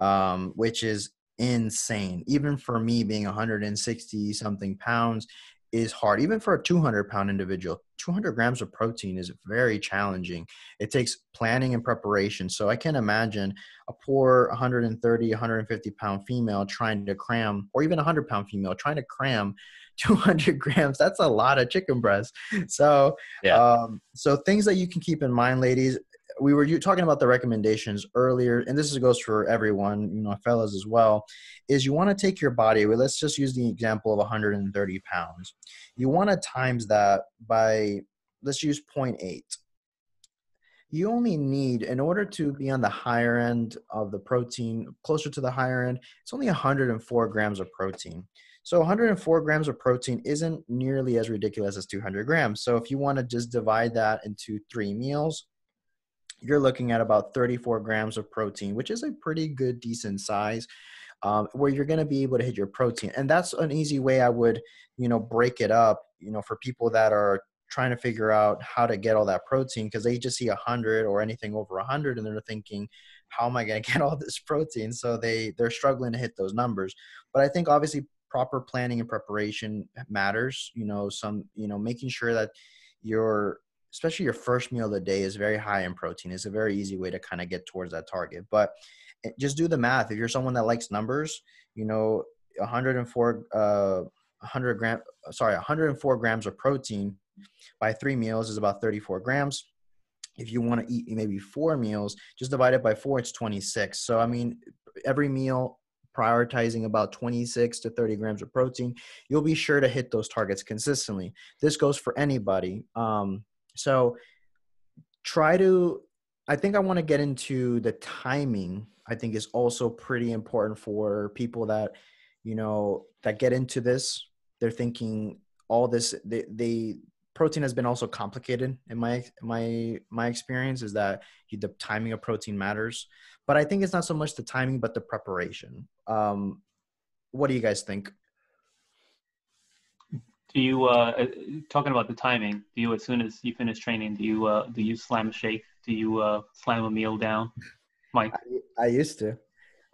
S2: um, which is insane. Even for me being 160 something pounds is hard. Even for a 200 pound individual, 200 grams of protein is very challenging. It takes planning and preparation. So I can imagine a poor 130, 150 pound female trying to cram, or even a 100 pound female trying to cram 200 grams. That's a lot of chicken breast. So,
S1: Yeah.
S2: um, so things that you can keep in mind, ladies we were talking about the recommendations earlier, and this goes for everyone, you know, fellas as well. Is you want to take your body weight. Let's just use the example of 130 pounds. You want to times that by let's use 0.8. You only need, in order to be on the higher end of the protein, closer to the higher end, it's only 104 grams of protein. So 104 grams of protein isn't nearly as ridiculous as 200 grams. So if you want to just divide that into three meals, you're looking at about 34 grams of protein, which is a pretty good, decent size, um, where you're going to be able to hit your protein. And that's an easy way I would, you know, break it up, you know, for people that are trying to figure out how to get all that protein because they just see 100 or anything over 100 and they're thinking, how am I going to get all this protein? So they they're struggling to hit those numbers. But I think obviously proper planning and preparation matters. You know, some you know making sure that you're especially your first meal of the day is very high in protein. It's a very easy way to kind of get towards that target. But eh, just do the math. If you're someone that likes numbers, you know, 104, uh, 100 gram, sorry, 104 grams of protein by three meals is about 34 grams. If you want to eat maybe four meals, just divide it by four, it's 26. So, I mean, every meal prioritizing about 26 to 30 grams of protein, you'll be sure to hit those targets consistently. This goes for anybody. Um, so try to I think I want to get into the timing. I think is also pretty important for people that, you know, that get into this. They're thinking all this. They protein has been also complicated in my my my experience. Is that the timing of protein matters, but I think it's not so much the timing, but the preparation. Um, what do you guys think?
S3: Do you uh, uh, talking about the timing? Do you as soon as you finish training, do you uh, do you slam a shake? Do you uh, slam a meal down, Mike?
S2: I, I used to.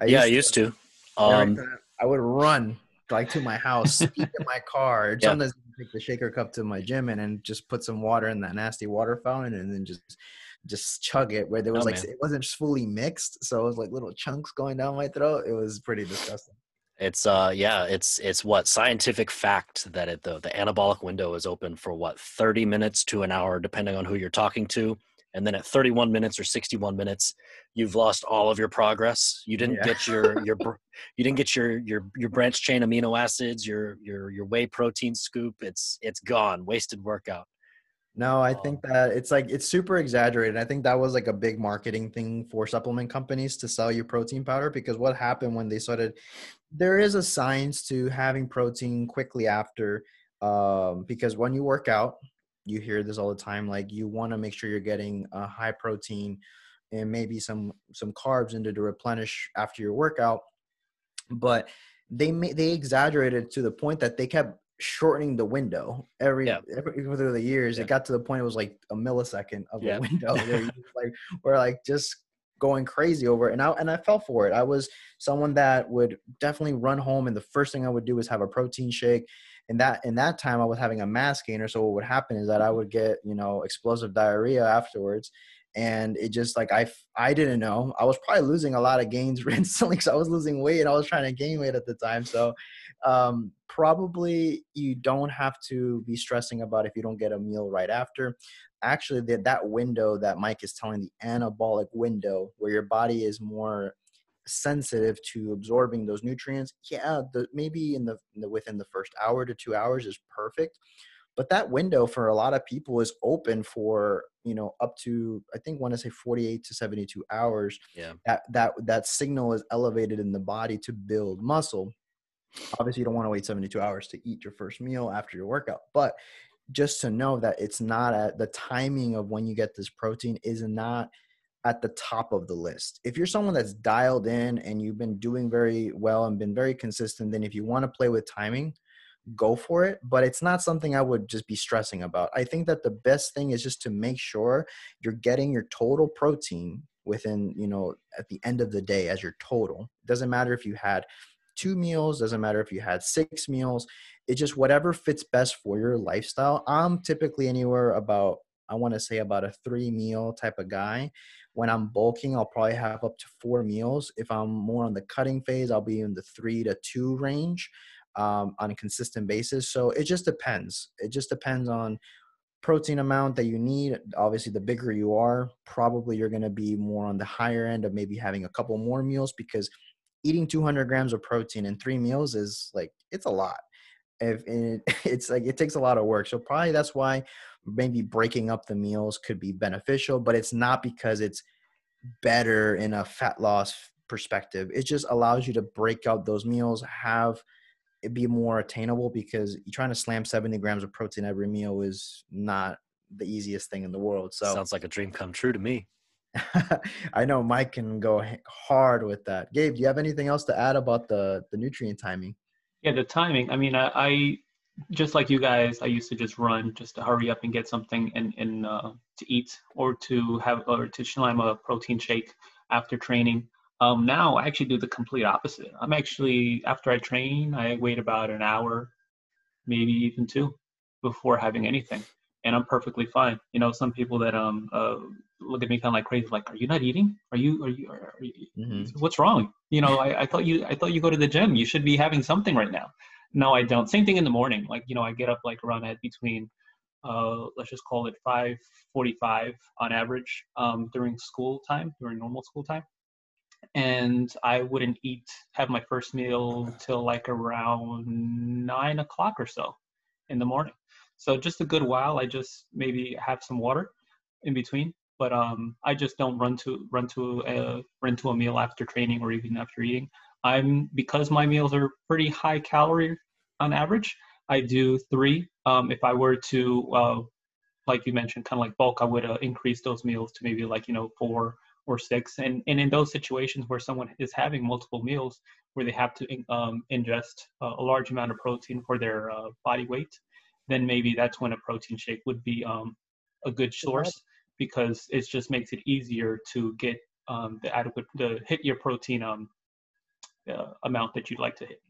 S1: I yeah, used I used to. to. Um,
S2: I would run like to my house, speak in my car. Yeah. Sometimes take the shaker cup to my gym and then just put some water in that nasty water fountain and then just just chug it. Where there was oh, like man. it wasn't fully mixed, so it was like little chunks going down my throat. It was pretty disgusting.
S1: It's uh yeah, it's it's what scientific fact that it the the anabolic window is open for what 30 minutes to an hour depending on who you're talking to. And then at 31 minutes or 61 minutes, you've lost all of your progress. You didn't yeah. get your your you didn't get your your your branch chain amino acids, your your your whey protein scoop. It's it's gone. Wasted workout.
S2: No, I think um, that it's like it's super exaggerated. I think that was like a big marketing thing for supplement companies to sell you protein powder because what happened when they started there is a science to having protein quickly after um, because when you work out, you hear this all the time like you want to make sure you're getting a high protein and maybe some some carbs into to replenish after your workout. But they they exaggerated to the point that they kept shortening the window every, yeah. every through the years. Yeah. It got to the point it was like a millisecond of yeah. a window like we're like just going crazy over it. And I and I fell for it. I was someone that would definitely run home and the first thing I would do was have a protein shake. And that in that time I was having a mass gainer. So what would happen is that I would get, you know, explosive diarrhea afterwards and it just like I I didn't know I was probably losing a lot of gains recently because I was losing weight and I was trying to gain weight at the time. So um, probably you don't have to be stressing about if you don't get a meal right after. Actually, that that window that Mike is telling the anabolic window where your body is more sensitive to absorbing those nutrients. Yeah, the, maybe in the, in the within the first hour to two hours is perfect. But that window for a lot of people is open for you know up to i think want to say 48 to 72 hours.
S1: Yeah.
S2: That that that signal is elevated in the body to build muscle. Obviously you don't want to wait 72 hours to eat your first meal after your workout but just to know that it's not at the timing of when you get this protein is not at the top of the list. If you're someone that's dialed in and you've been doing very well and been very consistent, then if you want to play with timing, go for it, but it's not something I would just be stressing about. I think that the best thing is just to make sure you're getting your total protein within, you know, at the end of the day as your total. It doesn't matter if you had two meals, doesn't matter if you had six meals. It's just whatever fits best for your lifestyle. I'm typically anywhere about I want to say about a three meal type of guy. When I'm bulking, I'll probably have up to four meals. If I'm more on the cutting phase, I'll be in the three to two range um, on a consistent basis. So it just depends. It just depends on protein amount that you need. Obviously, the bigger you are, probably you're going to be more on the higher end of maybe having a couple more meals because eating 200 grams of protein in three meals is like it's a lot. If it, it's like it takes a lot of work, so probably that's why maybe breaking up the meals could be beneficial, but it's not because it's better in a fat loss perspective. It just allows you to break out those meals, have it be more attainable because you're trying to slam 70 grams of protein every meal is not the easiest thing in the world. So
S1: sounds like a dream come true to me.
S2: I know Mike can go hard with that. Gabe, do you have anything else to add about the the nutrient timing?
S3: Yeah, the timing. I mean, I, I just like you guys, I used to just run just to hurry up and get something and and uh, to eat or to have or to slam a protein shake after training. Um, now I actually do the complete opposite. I'm actually after I train, I wait about an hour, maybe even two, before having anything, and I'm perfectly fine. You know, some people that um uh, look at me kind of like crazy, like, "Are you not eating? Are you? Are you? Are you mm-hmm. What's wrong? You know, I, I thought you I thought you go to the gym. You should be having something right now." No, I don't. Same thing in the morning. Like, you know, I get up like around at between uh, let's just call it 5:45 on average um, during school time, during normal school time and I wouldn't eat, have my first meal till like around nine o'clock or so in the morning. So just a good while. I just maybe have some water in between, but um, I just don't run to run to a run to a meal after training or even after eating. I'm because my meals are pretty high calorie on average. I do three. Um, if I were to, uh, like you mentioned, kind of like bulk, I would uh, increase those meals to maybe like you know four or six. And and in those situations where someone is having multiple meals, where they have to um, ingest uh, a large amount of protein for their uh, body weight, then maybe that's when a protein shake would be um, a good source because it just makes it easier to get um, the adequate to hit your protein um, uh, amount that you'd like to hit.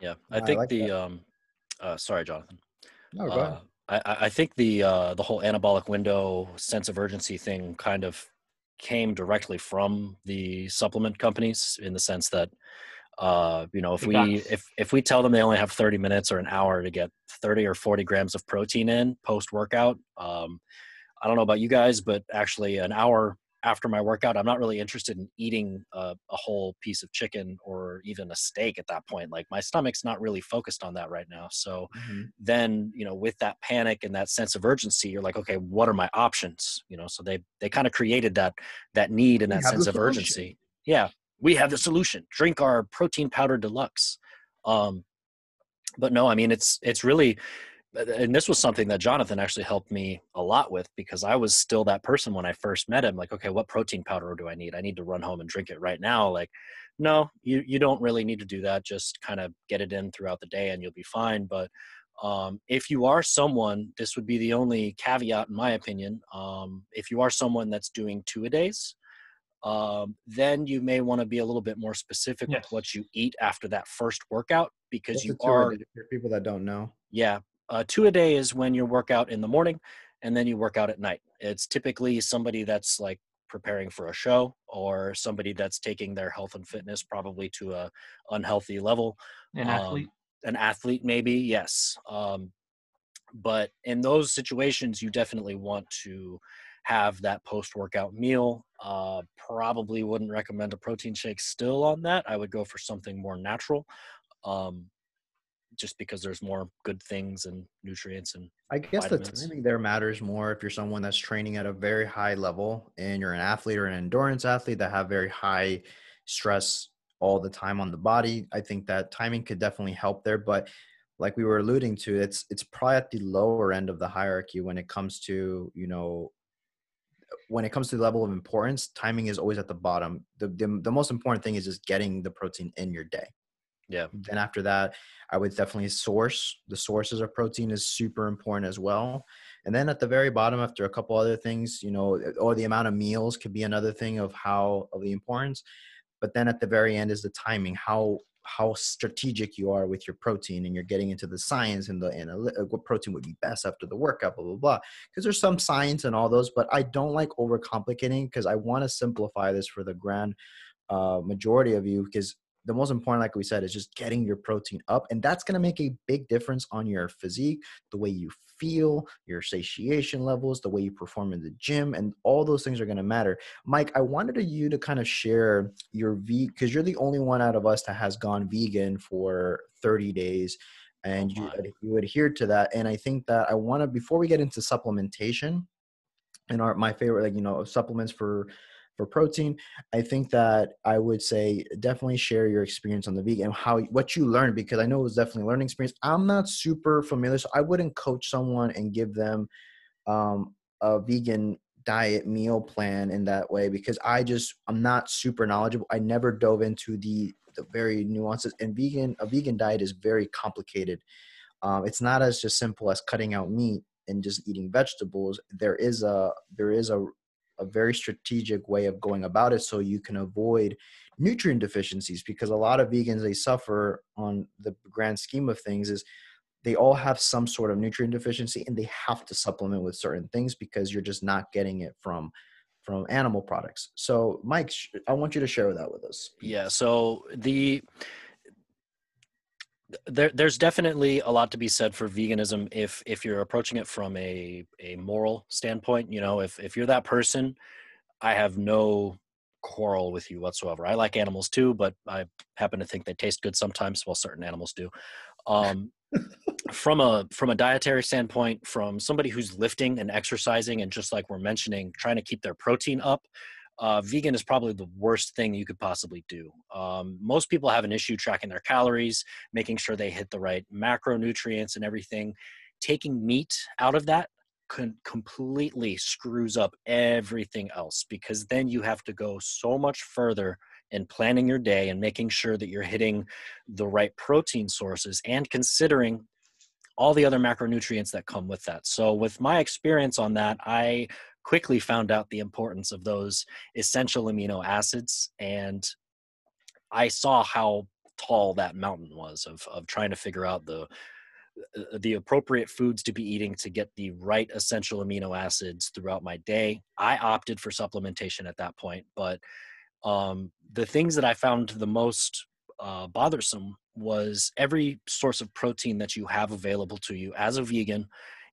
S1: Yeah, I
S2: I
S1: think
S2: like
S1: the um, uh, sorry, Jonathan.
S2: No, go.
S1: Uh, I, I I think the uh, the whole anabolic window sense of urgency thing kind of came directly from the supplement companies in the sense that uh, you know if we if if we tell them they only have 30 minutes or an hour to get 30 or 40 grams of protein in post workout um, i don't know about you guys but actually an hour after my workout i'm not really interested in eating a, a whole piece of chicken or even a steak at that point. Like my stomach's not really focused on that right now. So
S2: Mhm.
S1: then you know with that panic and that sense of urgency you're like okay what are my options? You know so they they kind of created that that need and that sense of urgency. Yeah we have the solution. Drink our protein powder deluxe. Um but no i mean it's it's really and this was something that jonathan actually helped me a lot with because i was still that person when i first met him like okay what protein powder do i need? I need to run home and drink it right now. Like no you you don't really need to do that. Just kind of get it in throughout the day and you'll be fine. But um, if you are someone this would be the only caveat in my opinion um, if you are someone that's doing two a days um, then you may want to be a little bit more specific
S3: Yes.
S1: with what you eat after that first workout because
S2: What's
S1: you
S2: a two a
S1: are
S2: for people that don't know.
S1: yeah uh, two a day is when you work out in the morning and then you work out at night it's typically somebody that's like preparing for a show or somebody that's taking their health and fitness probably to a unhealthy level
S3: An
S1: Um,
S3: athlete.
S1: an athlete maybe yes um, but in those situations you definitely want to have that post workout meal uh, probably wouldn't recommend a protein shake still on that i would go for something more natural um, just because there's more good things and nutrients and
S2: I guess
S1: vitamins.
S2: the timing there matters more if you're someone that's training at a very high level and you're an athlete or an endurance athlete that have very high stress all the time on the body. I think that timing could definitely help there. But like we were alluding to, it's it's probably at the lower end of the hierarchy when it comes to, you know, when it comes to the level of importance, timing is always at the bottom. The, the the most important thing is just getting the protein in your day.
S1: yeah
S2: Then after that, I would definitely source. The sources of protein is super important as well. And then at the very bottom, after a couple other things, you know, or the amount of meals could be another thing of how of the importance. But then at the very end is the timing, how how strategic you are with your protein, and you're getting into the science and the analy- uh, what protein would be best after the workout, blah blah blah. Because there's some science and all those, but I don't like overcomplicating because I want to simplify this for the grand uh, majority of you because the most important, like we said, is just getting your protein up. And that's going to make a big difference on your physique, the way you feel, your satiation levels, the way you perform in the gym, and all those things are going to matter. Mike, I wanted you to kind of share your V because you're the only one out of us that has gone vegan for 30 days. Oh and you,
S1: my.
S2: you adhered to that. And I think that I want to, before we get into supplementation and our, my favorite, like, you know, supplements for, for protein, I think that I would say definitely share your experience on the vegan how what you learned because I know it was definitely a learning experience. I'm not super familiar, so I wouldn't coach someone and give them um, a vegan diet meal plan in that way because I just I'm not super knowledgeable. I never dove into the the very nuances and vegan a vegan diet is very complicated. Um, it's not as just simple as cutting out meat and just eating vegetables. There is a there is a a very strategic way of going about it so you can avoid nutrient deficiencies because a lot of vegans they suffer on the grand scheme of things is they all have some sort of nutrient deficiency and they have to supplement with certain things because you're just not getting it from from animal products. So mike i want you to share that with us.
S1: Yeah so the there, there's definitely a lot to be said for veganism if if you're approaching it from a a moral standpoint you know if if you're that person i have no quarrel with you whatsoever. I like animals too but i happen to think they taste good sometimes well certain animals do. Um from a from a dietary standpoint from somebody who's lifting and exercising and just like we're mentioning trying to keep their protein up uh, vegan is probably the worst thing you could possibly do um, most people have an issue tracking their calories making sure they hit the right macronutrients and everything taking meat out of that completely screws up everything else because then you have to go so much further in planning your day and making sure that you're hitting the right protein sources and considering all the other macronutrients that come with that. So, with my experience on that, I quickly found out the importance of those essential amino acids and I saw how tall that mountain was of, of trying to figure out the uh, the appropriate foods to be eating to get the right essential amino acids throughout my day. I opted for supplementation at that point, but um, the things that I found the most uh, bothersome was every source of protein that you have available to you as a vegan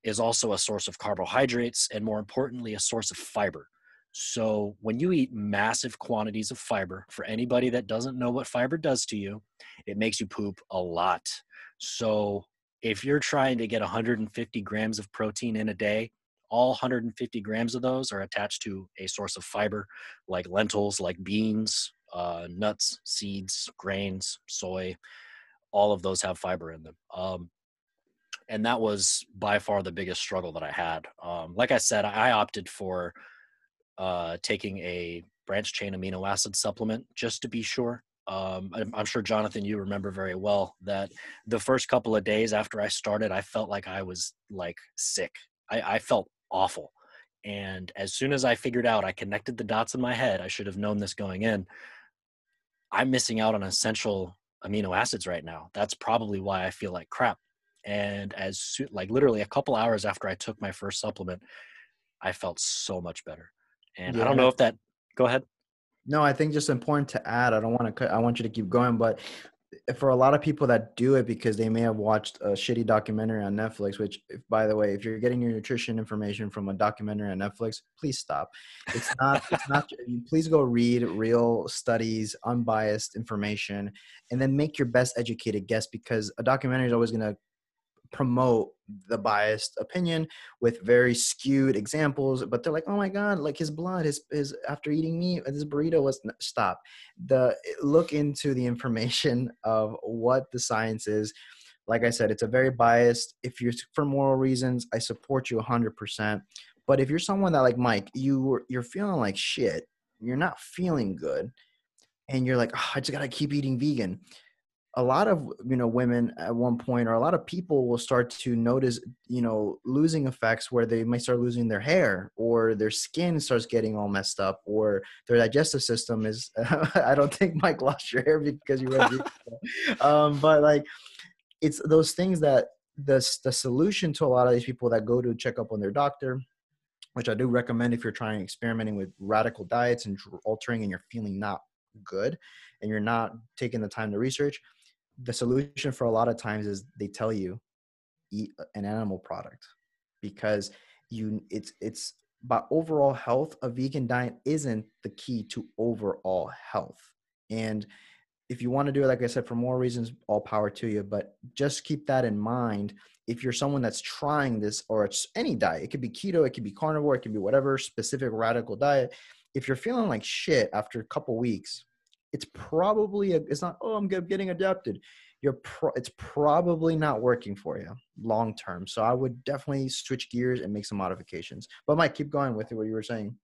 S1: is also a source of carbohydrates and more importantly a source of fiber. So when you eat massive quantities of fiber for anybody that doesn't know what fiber does to you it makes you poop a lot. So if you're trying to get 150 grams of protein in a day all 150 grams of those are attached to a source of fiber like lentils like beans uh, nuts seeds grains soy. All of those have fiber in them. Um, and that was by far the biggest struggle that I had. Um, like I said, I opted for uh, taking a branch chain amino acid supplement just to be sure. Um, I'm, sure Jonathan, you remember very well that the first couple of days after I started, I felt like I was like sick. I, I felt awful. And as soon as I figured out, I connected the dots in my head. I should have known this going in. I'm missing out on essential amino acids right now. That's probably why I feel like crap. And as like literally a couple hours after I took my first supplement, I felt so much better. And yeah. I don't know if that. Go ahead.
S2: No, I think just important to add. I don't want to. I want you to keep going, but for a lot of people that do it because they may have watched a shitty documentary on Netflix, which, if, by the way, if you're getting your nutrition information from a documentary on Netflix, please stop. It's not. it's not. Please go read real studies, unbiased information, and then make your best educated guess because a documentary is always going to promote the biased opinion with very skewed examples but they're like oh my god like his blood his his after eating meat this burrito was stop. The look into the information of what the science is. Like i said it's a very biased if you're for moral reasons i support you 100% but if you're someone that like mike you you're feeling like shit you're not feeling good and you're like oh, i just gotta keep eating vegan a lot of you know women at one point or a lot of people will start to notice you know losing effects where they might start losing their hair or their skin starts getting all messed up or their digestive system is i don't think mike lost your hair because you read um, but like it's those things that the, the solution to a lot of these people that go to check up on their doctor which i do recommend if you're trying experimenting with radical diets and altering and you're feeling not good and you're not taking the time to research the solution for a lot of times is they tell you eat an animal product because you it's it's but overall health a vegan diet isn't the key to overall health. And if you want to do it like i said for more reasons all power to you but just keep that in mind. If you're someone that's trying this or it's any diet it could be keto it could be carnivore it could be whatever specific radical diet if you're feeling like shit after a couple weeks it's probably a, it's not oh i'm getting adapted you're pro- it's probably not working for you long term so i would definitely switch gears and make some modifications but mike keep going with what you were saying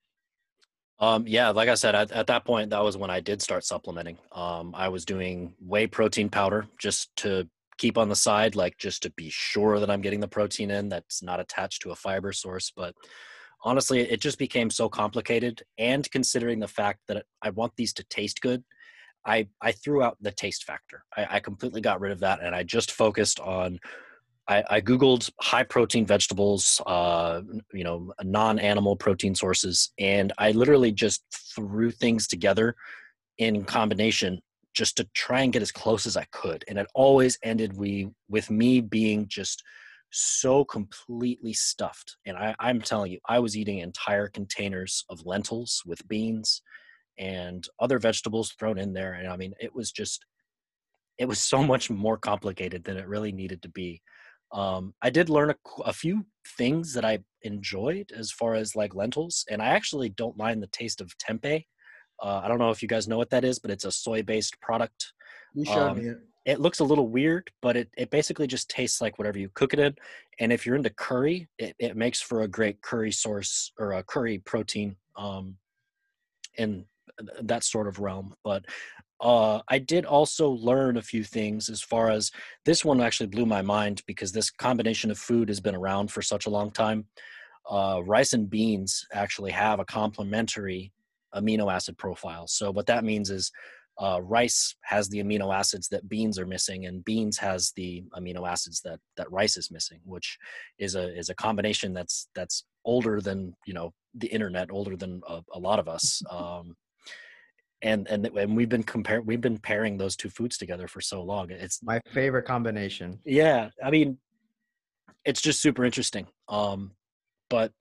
S1: um, yeah, like I said, at, at, that point, that was when I did start supplementing. Um, I was doing whey protein powder just to keep on the side, like just to be sure that I'm getting the protein in that's not attached to a fiber source. But honestly, it just became so complicated. And considering the fact that I want these to taste good, I I threw out the taste factor. I, I completely got rid of that, and I just focused on. I, I googled high protein vegetables, uh, you know, non-animal protein sources, and I literally just threw things together in combination just to try and get as close as I could. And it always ended we with me being just so completely stuffed. And I, I'm telling you, I was eating entire containers of lentils with beans and other vegetables thrown in there. And I mean, it was just, it was so much more complicated than it really needed to be. Um, I did learn a, a few things that I enjoyed as far as like lentils, and I actually don't mind the taste of tempeh. Uh, I don't know if you guys know what that is, but it's a soy-based product.
S2: You showed
S1: Um,
S2: me it.
S1: It looks a little weird, but it, it basically just tastes like whatever you cook it in. And if you're into curry, it, it makes for a great curry source or a curry protein um, in th- that sort of realm. But uh, I did also learn a few things as far as this one actually blew my mind because this combination of food has been around for such a long time. Uh, rice and beans actually have a complementary amino acid profile. So what that means is uh, rice has the amino acids that beans are missing, and beans has the amino acids that that rice is missing, which is a is a combination that's that's older than you know the internet, older than a, a lot of us. Um, and and and we've been compare we've been pairing those two foods together for so long. It's
S2: My favorite combination.
S1: yeah, I mean, it's just super interesting. Um, but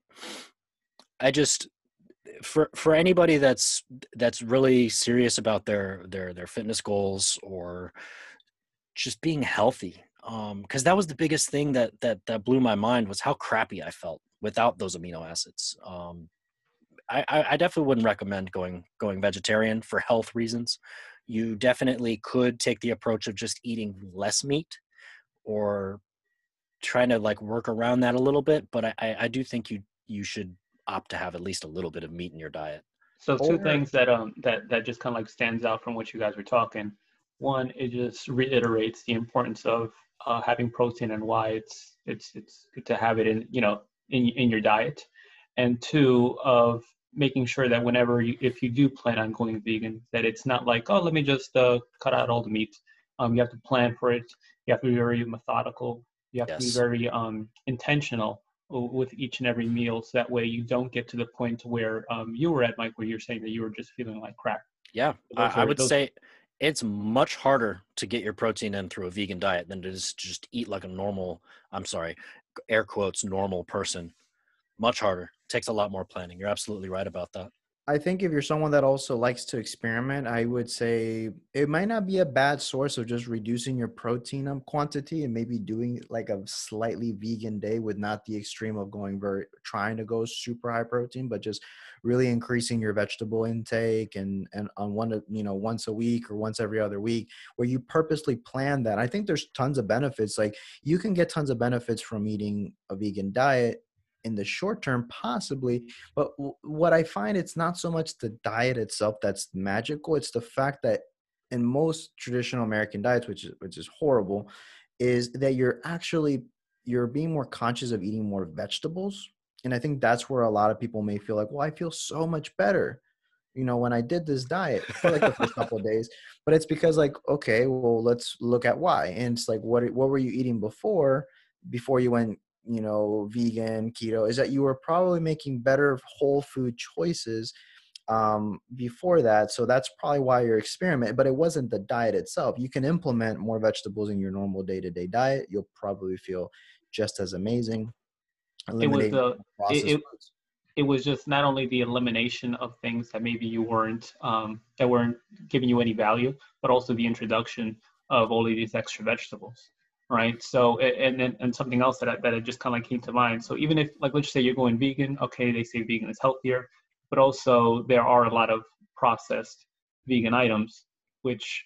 S1: I just for for anybody that's that's really serious about their their their fitness goals or just being healthy um because that was the biggest thing that that that blew my mind was how crappy i felt without those amino acids um I, I I definitely wouldn't recommend going going vegetarian for health reasons. You definitely could take the approach of just eating less meat, or trying to like work around that a little bit. But I, I I do think you you should opt to have at least a little bit of meat in your diet.
S3: So two
S2: Or-
S3: things that um that that just kind of like stands out from what you guys were talking. One, it just reiterates the importance of uh, having protein and why it's it's it's good to have it in you know in in your diet. And two, of making sure that whenever you if you do plan on going vegan, that it's not like oh let me just uh, cut out all the meat. Um, you have to plan for it. You have to be very methodical. You have to be very um, intentional with each and every meal so that way you don't get to the point where um, you were at mike where you're saying that you were just feeling like crap
S1: Yeah, I, I would
S3: those-
S1: say it's much harder to get your protein in through a vegan diet than to just eat like a normal. I'm sorry, air quotes normal person. Much harder. Takes a lot more planning. You're absolutely right about that.
S2: I think if you're someone that also likes to experiment, I would say it might not be a bad source of just reducing your protein um, quantity and maybe doing like a slightly vegan day with not the extreme of going very trying to go super high protein, but just really increasing your vegetable intake and and on one you know once a week or once every other week where you purposely plan that. I think there's tons of benefits. Like you can get tons of benefits from eating a vegan diet in the short term, possibly but w- what I find it's not so much the diet itself that's magical. It's the fact that in most traditional American diets, which is which is horrible, is that you're actually you're being more conscious of eating more vegetables. And I think that's where a lot of people may feel like, well, I feel so much better, you know, when I did this diet for like the first couple of days. But it's because like, okay, well, let's look at why. And it's like, what what were you eating before? Before you went you know vegan keto is that you were probably making better whole food choices um, before that. So that's probably why you're experimenting but it wasn't the diet itself. You can implement more vegetables in your normal day-to-day diet. You'll probably feel just as amazing.
S3: It was
S2: processed
S3: it-
S2: foods.
S3: it was just not only the elimination of things that maybe you weren't um, that weren't giving you any value but also the introduction of all of these extra vegetables right so and then and something else that I, that I just kind of like came to mind so even if like let's say you're going vegan okay they say vegan is healthier but also there are a lot of processed vegan items which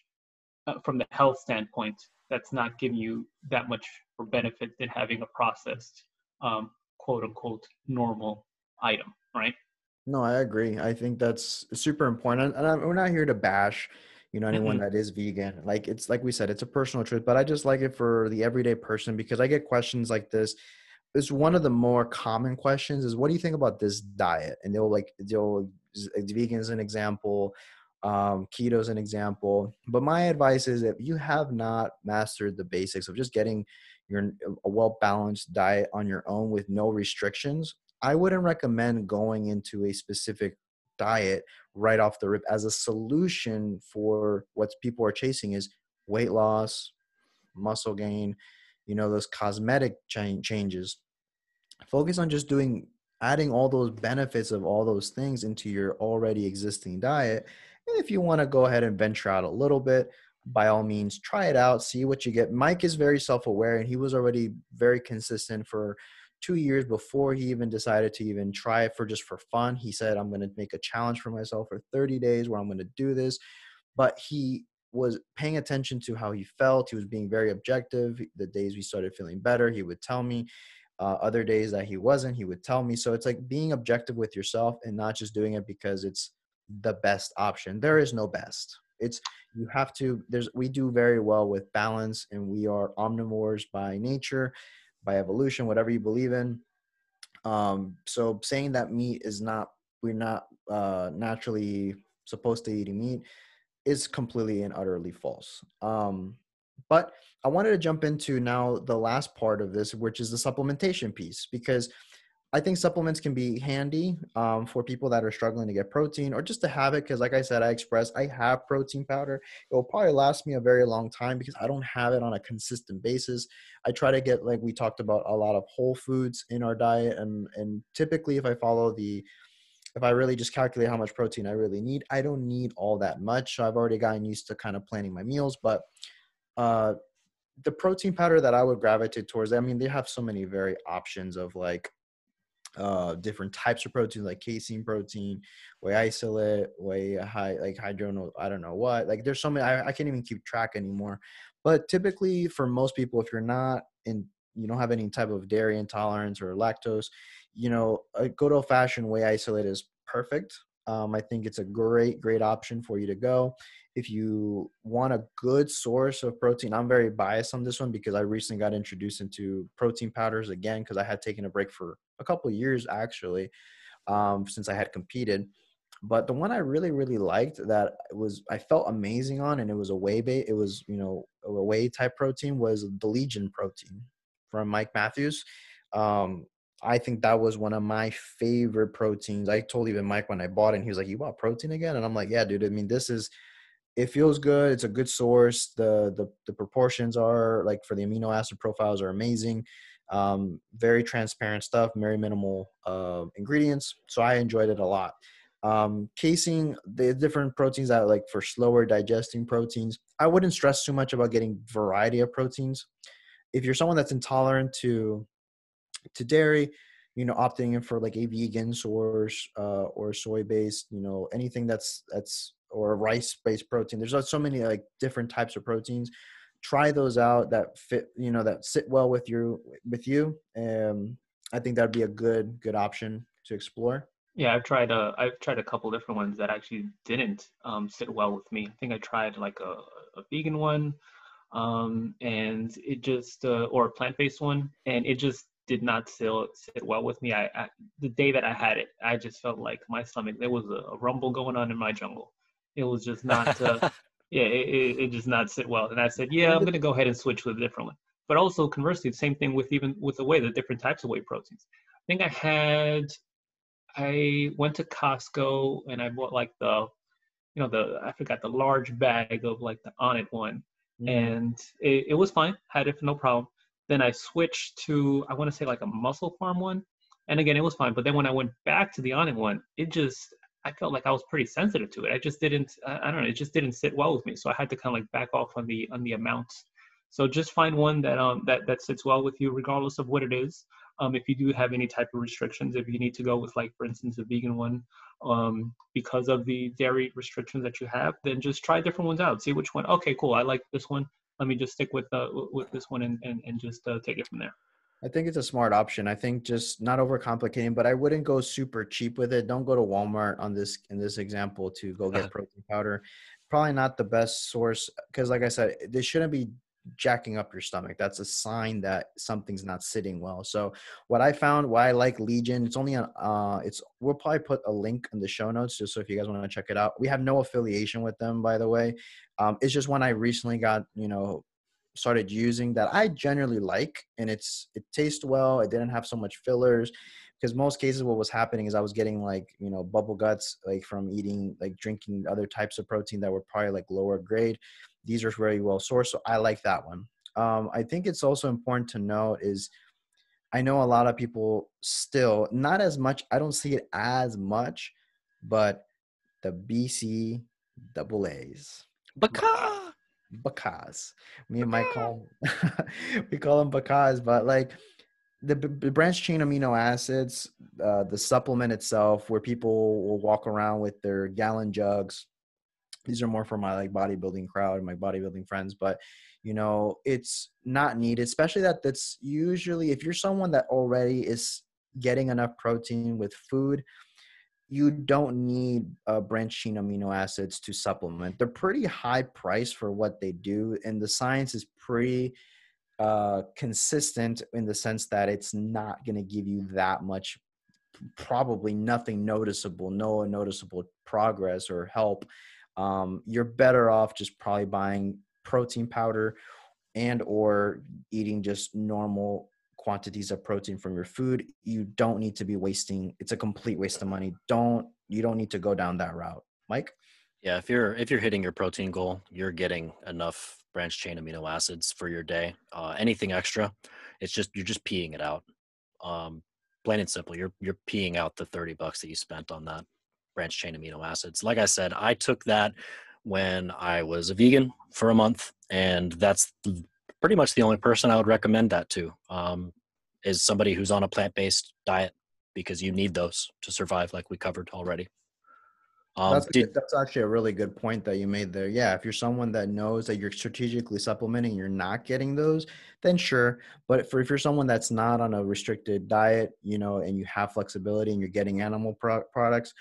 S3: uh, from the health standpoint that's not giving you that much for benefit than having a processed um, quote unquote normal item right
S2: No, I agree. I think that's super important. And we're not here to bash, you know, anyone that is vegan. Like it's like we said, it's a personal truth, but I just like it for the everyday person because I get questions like this. It's one of the more common questions is what do you think about this diet? And they'll like they'll vegan is an example, um, keto is an example. But my advice is if you have not mastered the basics of just getting your a well balanced diet on your own with no restrictions, I wouldn't recommend going into a specific diet right off the rip as a solution for what people are chasing is weight loss, muscle gain, you know, those cosmetic cha- changes. Focus on just doing adding all those benefits of all those things into your already existing diet. And if you want to go ahead and venture out a little bit, by all means try it out see what you get mike is very self-aware and he was already very consistent for two years before he even decided to even try it for just for fun he said i'm going to make a challenge for myself for 30 days where i'm going to do this. But he was paying attention to how he felt. He was being very objective. The days we started feeling better he would tell me uh, other days that he wasn't he would tell me. So it's like being objective with yourself and not just doing it because it's the best option. There is no best. It's you have to there's we do very well with balance and we are omnivores by nature by evolution whatever you believe in. Um so saying that meat is not we're not uh naturally supposed to eat meat is completely and utterly false. Um but i wanted to jump into now the last part of this which is the supplementation piece because I think supplements can be handy um, for people that are struggling to get protein or just to have it. Because, like I said, I express I have protein powder. It will probably last me a very long time because I don't have it on a consistent basis. I try to get, like we talked about, a lot of whole foods in our diet, and and typically, if I follow the if I really just calculate how much protein I really need, I don't need all that much. I've already gotten used to kind of planning my meals, but uh, the protein powder that I would gravitate towards, I mean, they have so many very options of like uh, different types of protein like casein protein, whey isolate, whey high like hydrono, I don't know what. Like there's so many I, I can't even keep track anymore. But typically for most people, if you're not in you don't have any type of dairy intolerance or lactose, you know, a good old fashioned whey isolate is perfect. Um, I think it's a great, great option for you to go. If you want a good source of protein, I'm very biased on this one because I recently got introduced into protein powders again because I had taken a break for a couple years actually um, since I had competed. But the one I really, really liked that was I felt amazing on, and it was a whey bait. It was you know a whey type protein was the Legion protein from Mike Matthews. Um, I think that was one of my favorite proteins. I told even Mike when I bought it, and he was like, "You bought protein again?" And I'm like, "Yeah, dude. I mean, this is it feels good. It's a good source. The the the proportions are like for the amino acid profiles are amazing. Um, very transparent stuff, very minimal uh, ingredients. So I enjoyed it a lot. Um, the different proteins that like for slower digesting proteins. I wouldn't stress too much about getting variety of proteins. If you're someone that's intolerant to to dairy, you know, opting in for like a vegan source uh, or soy based, you know, anything that's that's or rice based protein. There's so many like different types of proteins. Try those out that fit, you know, that sit well with you with you. Um, I think that'd be a good good option to explore.
S3: Yeah, I've tried a I've tried a couple different ones that actually didn't um, sit well with me. I think I tried like a, a vegan one, um, and it just uh, or a plant based one, and it just did not sit, sit well with me. I, I, the day that I had it, I just felt like my stomach there was a, a rumble going on in my jungle. It was just not, uh, yeah, it, it, just not sit well. And I said, yeah, I'm gonna go ahead and switch to a different one. But also conversely, the same thing with even with the whey, the different types of whey proteins. I think I had, I went to Costco and I bought like the, you know, the I forgot the large bag of like the Onnit one, mm. and it, it was fine, had it for no problem then I switched to I want to say like a MusclePharm one, and again it was fine. But then when I went back to the Onnit one, it just I felt like I was pretty sensitive to it. I just didn't I don't know it just didn't sit well with me. So I had to kind of like back off on the on the amounts. So just find one that um that that sits well with you regardless of what it is. Um, if you do have any type of restrictions, if you need to go with like for instance a vegan one, um, because of the dairy restrictions that you have, then just try different ones out. See which one. Okay, cool. I like this one let me just stick with uh, with this one and, and, and just uh, take it from there.
S2: I think it's a smart option. I think just not overcomplicating, but I wouldn't go super cheap with it. Don't go to Walmart on this in this example to go get protein powder. Probably not the best source because, like I said, this shouldn't be jacking up your stomach. That's a sign that something's not sitting well. So what I found, why I like Legion, it's only on, uh, it's we'll probably put a link in the show notes just so if you guys want to check it out. We have no affiliation with them, by the way. Um, it's just when I recently got, you know, started using that I generally like, and it's it tastes well. It didn't have so much fillers because most cases what was happening is I was getting like you know bubble guts like from eating like drinking other types of protein that were probably like lower grade. These are very well sourced, so I like that one. Um, I think it's also important to note is I know a lot of people still not as much. I don't see it as much, but the BC double A's.
S1: Baka.
S2: Bacaz. Me and Mike call we call them Bacaz, but like the, the branched chain amino acids, uh, the supplement itself, where people will walk around with their gallon jugs. These are more for my like bodybuilding crowd, my bodybuilding friends, but you know it's not needed, especially that that's usually if you're someone that already is getting enough protein with food you don't need uh, branched chain amino acids to supplement. They're pretty high price for what they do, and the science is pretty uh, consistent in the sense that it's not going to give you that much, probably nothing noticeable, no noticeable progress or help. Um, you're better off just probably buying protein powder and or eating just normal quantities of protein from your food you don't need to be wasting it's a complete waste of money. Don't you don't need to go down that route. Mike?
S1: Yeah if you're if you're hitting your protein goal you're getting enough branched chain amino acids for your day uh, anything extra it's just you're just peeing it out. Um, plain and simple you're you're peeing out the 30 bucks that you spent on that branched chain amino acids. Like i said i took that when i was a vegan for a month and that's pretty much the only person I would recommend that to. Um, is somebody who's on a plant based diet because you need those to survive, like we covered already.
S2: Um, that's, did, that's actually a really good point that you made there. Yeah, if you're someone that knows that you're strategically supplementing, you're not getting those, then sure. But for if you're someone that's not on a restricted diet, you know, and you have flexibility and you're getting animal pro- products,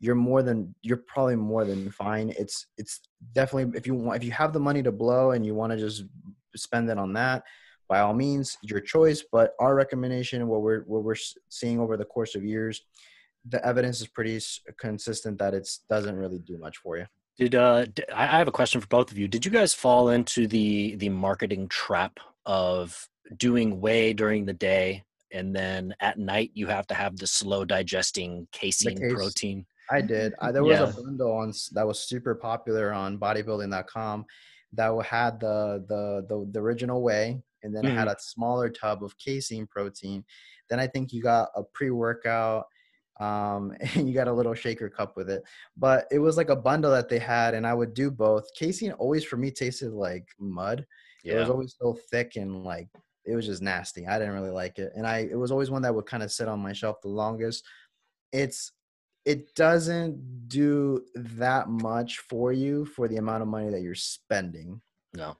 S2: you're more than you're probably more than fine. It's it's definitely if you want if you have the money to blow and you want to just spend it on that, by all means, your choice. But our recommendation, what we're what we're seeing over the course of years, the evidence is pretty consistent that it doesn't really do much for you.
S1: Did uh, I have a question for both of you? Did you guys fall into the the marketing trap of doing whey during the day and then at night you have to have the slow digesting casein case, protein?
S2: I did. I, there was yeah. a bundle on that was super popular on bodybuilding.com that had the the the, the original whey and then mm-hmm. it had a smaller tub of casein protein then i think you got a pre-workout um, and you got a little shaker cup with it but it was like a bundle that they had and i would do both casein always for me tasted like mud yeah. it was always so thick and like it was just nasty i didn't really like it and i it was always one that would kind of sit on my shelf the longest it's it doesn't do that much for you for the amount of money that you're spending.
S1: No,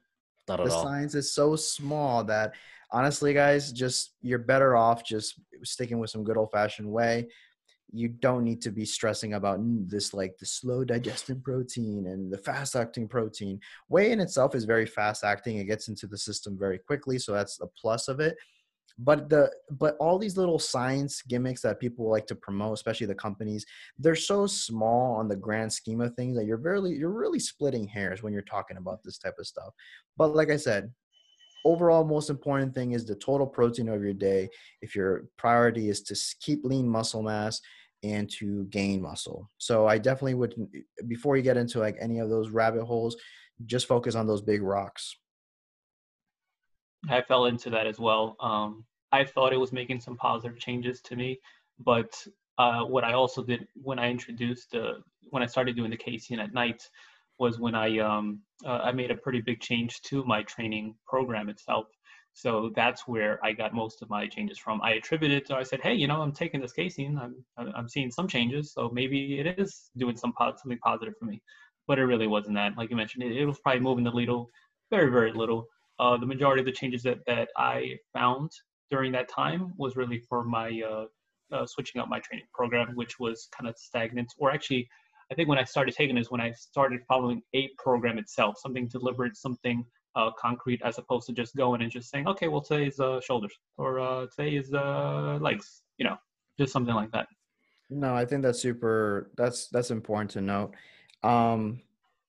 S1: not at
S2: the
S1: all.
S2: Science is so small that honestly, guys, just you're better off just sticking with some good old fashioned whey. You don't need to be stressing about this like the slow digesting protein and the fast acting protein. Whey in itself is very fast acting. It gets into the system very quickly, so that's the plus of it but the but all these little science gimmicks that people like to promote especially the companies they're so small on the grand scheme of things that you're really you're really splitting hairs when you're talking about this type of stuff. But like i said overall most important thing is the total protein of your day. If your priority is to keep lean muscle mass and to gain muscle. So i definitely would before you get into like any of those rabbit holes just focus on those big rocks
S3: I fell into that as well. Um, I thought it was making some positive changes to me, but uh, what I also did when I introduced uh, when I started doing the casein at night was when I um, uh, I made a pretty big change to my training program itself. So that's where I got most of my changes from. I attributed it to I said, hey, you know, I'm taking this casein. I'm I'm seeing some changes, so maybe it is doing some something positive for me. But it really wasn't that. Like you mentioned, it, it was probably moving the needle very very little uh, the majority of the changes that, that I found during that time was really for my uh, uh, switching up my training program, which was kind of stagnant. Or actually, I think when I started taking is when I started following a program itself, something deliberate, something uh, concrete, as opposed to just going and just saying, okay, well today is uh, shoulders or uh, today is legs, you know, just something like that.
S2: No, I think that's super. That's that's important to note. Um,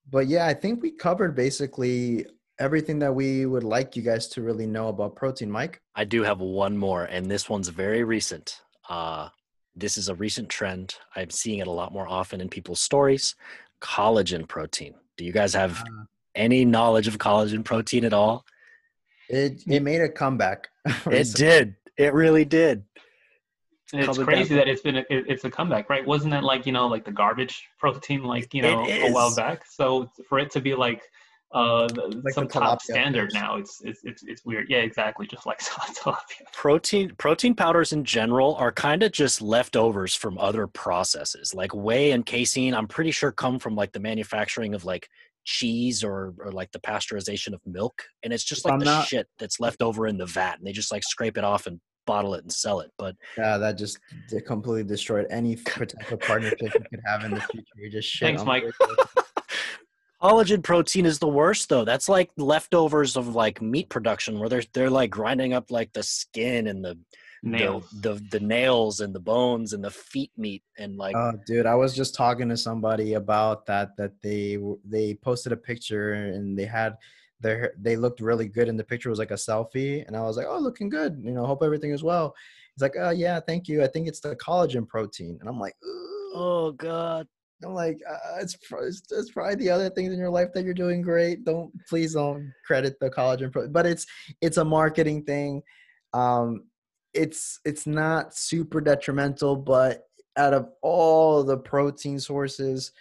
S2: but yeah, I think we covered basically everything that we would like you guys to really know about protein, Mike.
S1: I do have one more, and this one's very recent. Uh, this is a recent trend. I'm seeing it a lot more often in people's stories. Collagen protein. Do you guys have uh, any knowledge of collagen protein at all?
S2: It it made a comeback.
S1: it did. It really did.
S3: It's crazy that it's been a, it's a comeback, right? Wasn't that like you know like the garbage protein like you know a while back? So for it to be like uh, the,
S2: Like the
S3: some top standard
S2: fish.
S3: now. It's, it's it's it's weird. Yeah, exactly. Just like tilapia.
S1: protein protein powders in general are kind of just leftovers from other processes like whey and casein i'm pretty sure come from like the manufacturing of like cheese or or like the pasteurization of milk and it's just like
S2: I'm
S1: the
S2: not-
S1: shit that's left over in the vat and they just like scrape it off and bottle it and sell it but
S2: Yeah, that just completely destroyed any potential partnership you could have in the future. You just shit
S3: Thanks,
S2: on
S3: Mike.
S2: the-
S1: collagen protein is the worst though that's like leftovers of like meat production where they're they're like grinding up like the skin and the
S3: Nails.
S1: the, the the nails and the bones and the feet meat and like
S2: Oh, dude, I was just talking to somebody about that. That they they posted a picture and they had their they looked really good, and the picture was like a selfie, and I was like, oh, looking good. You know, hope everything is well. He's like, oh yeah, thank you. I think it's the collagen protein, and I'm like, Ugh.
S1: oh god
S2: I'm like, uh, it's, it's it's probably the other things in your life that you're doing great. Don't please don't credit the collagen, pro- but it's it's a marketing thing. Um, it's it's not super detrimental, but out of all the protein sources,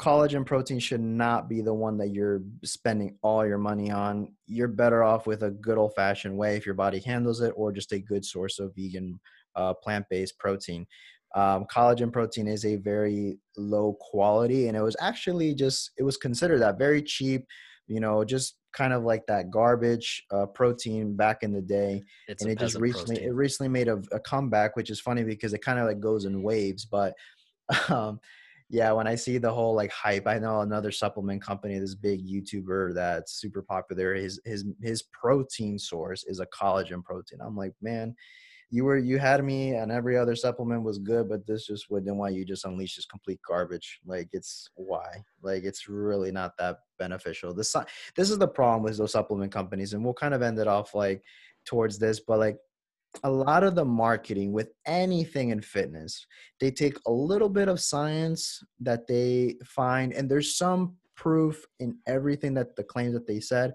S2: collagen protein should not be the one that you're spending all your money on. You're better off with a good old fashioned whey if your body handles it, or just a good source of vegan uh, plant based protein um, collagen protein is a very low quality and it was actually just it was considered that very cheap you know just kind of like that garbage uh, protein back in the day
S1: it's
S2: and it just recently
S1: protein.
S2: it recently made a, a comeback which is funny because it kind of like goes in waves but um yeah when i see the whole like hype i know another supplement company this big youtuber that's super popular his his his protein source is a collagen protein i'm like man you were you had me and every other supplement was good but this just wouldn't why you just unleash this complete garbage. Like it's why? Like it's really not that beneficial. This this is the problem with those supplement companies and we'll kind of end it off like towards this but like a lot of the marketing with anything in fitness they take a little bit of science that they find and there's some proof in everything that the claims that they said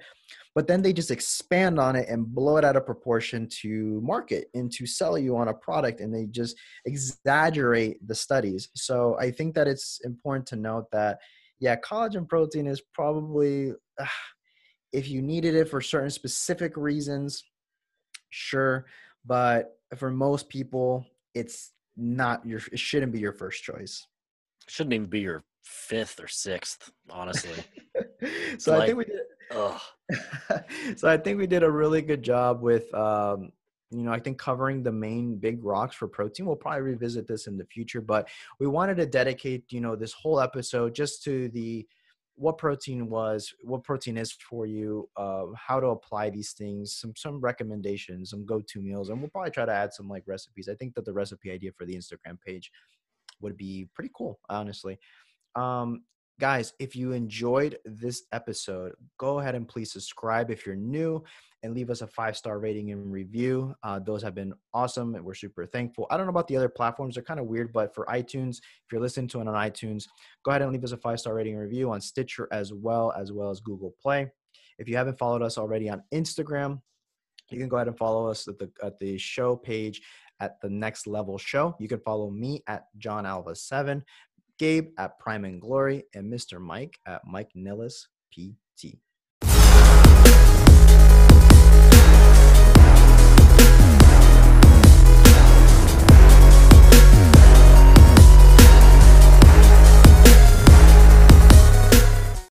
S2: but then they just expand on it and blow it out of proportion to market and to sell you on a product and they just exaggerate the studies so i think that it's important to note that yeah collagen protein is probably uh, if you needed it for certain specific reasons sure but for most people it's not your it shouldn't be your first choice
S1: shouldn't even be your fifth or sixth honestly
S2: so i think we did
S1: Ugh.
S2: so I think we did a really good job with, um, you know, I think covering the main big rocks for protein. We'll probably revisit this in the future, but we wanted to dedicate, you know, this whole episode just to the what protein was, what protein is for you, uh, how to apply these things, some some recommendations, some go-to meals, and we'll probably try to add some like recipes. I think that the recipe idea for the Instagram page would be pretty cool, honestly. Um, guys, if you enjoyed this episode, go ahead and please subscribe if you're new and leave us a five star rating and review. Uh, those have been awesome and we're super thankful. I don't know about the other platforms, they're kind of weird, but for iTunes, if you're listening to it on iTunes, go ahead and leave us a five star rating and review on Stitcher as well, as well as Google Play. If you haven't followed us already on Instagram, you can go ahead and follow us at the at the show page at the next level show. You can follow me at Jon Alva seven, Gabe at Prime and Glory, and Mr. Mike at Mike Nilles PT.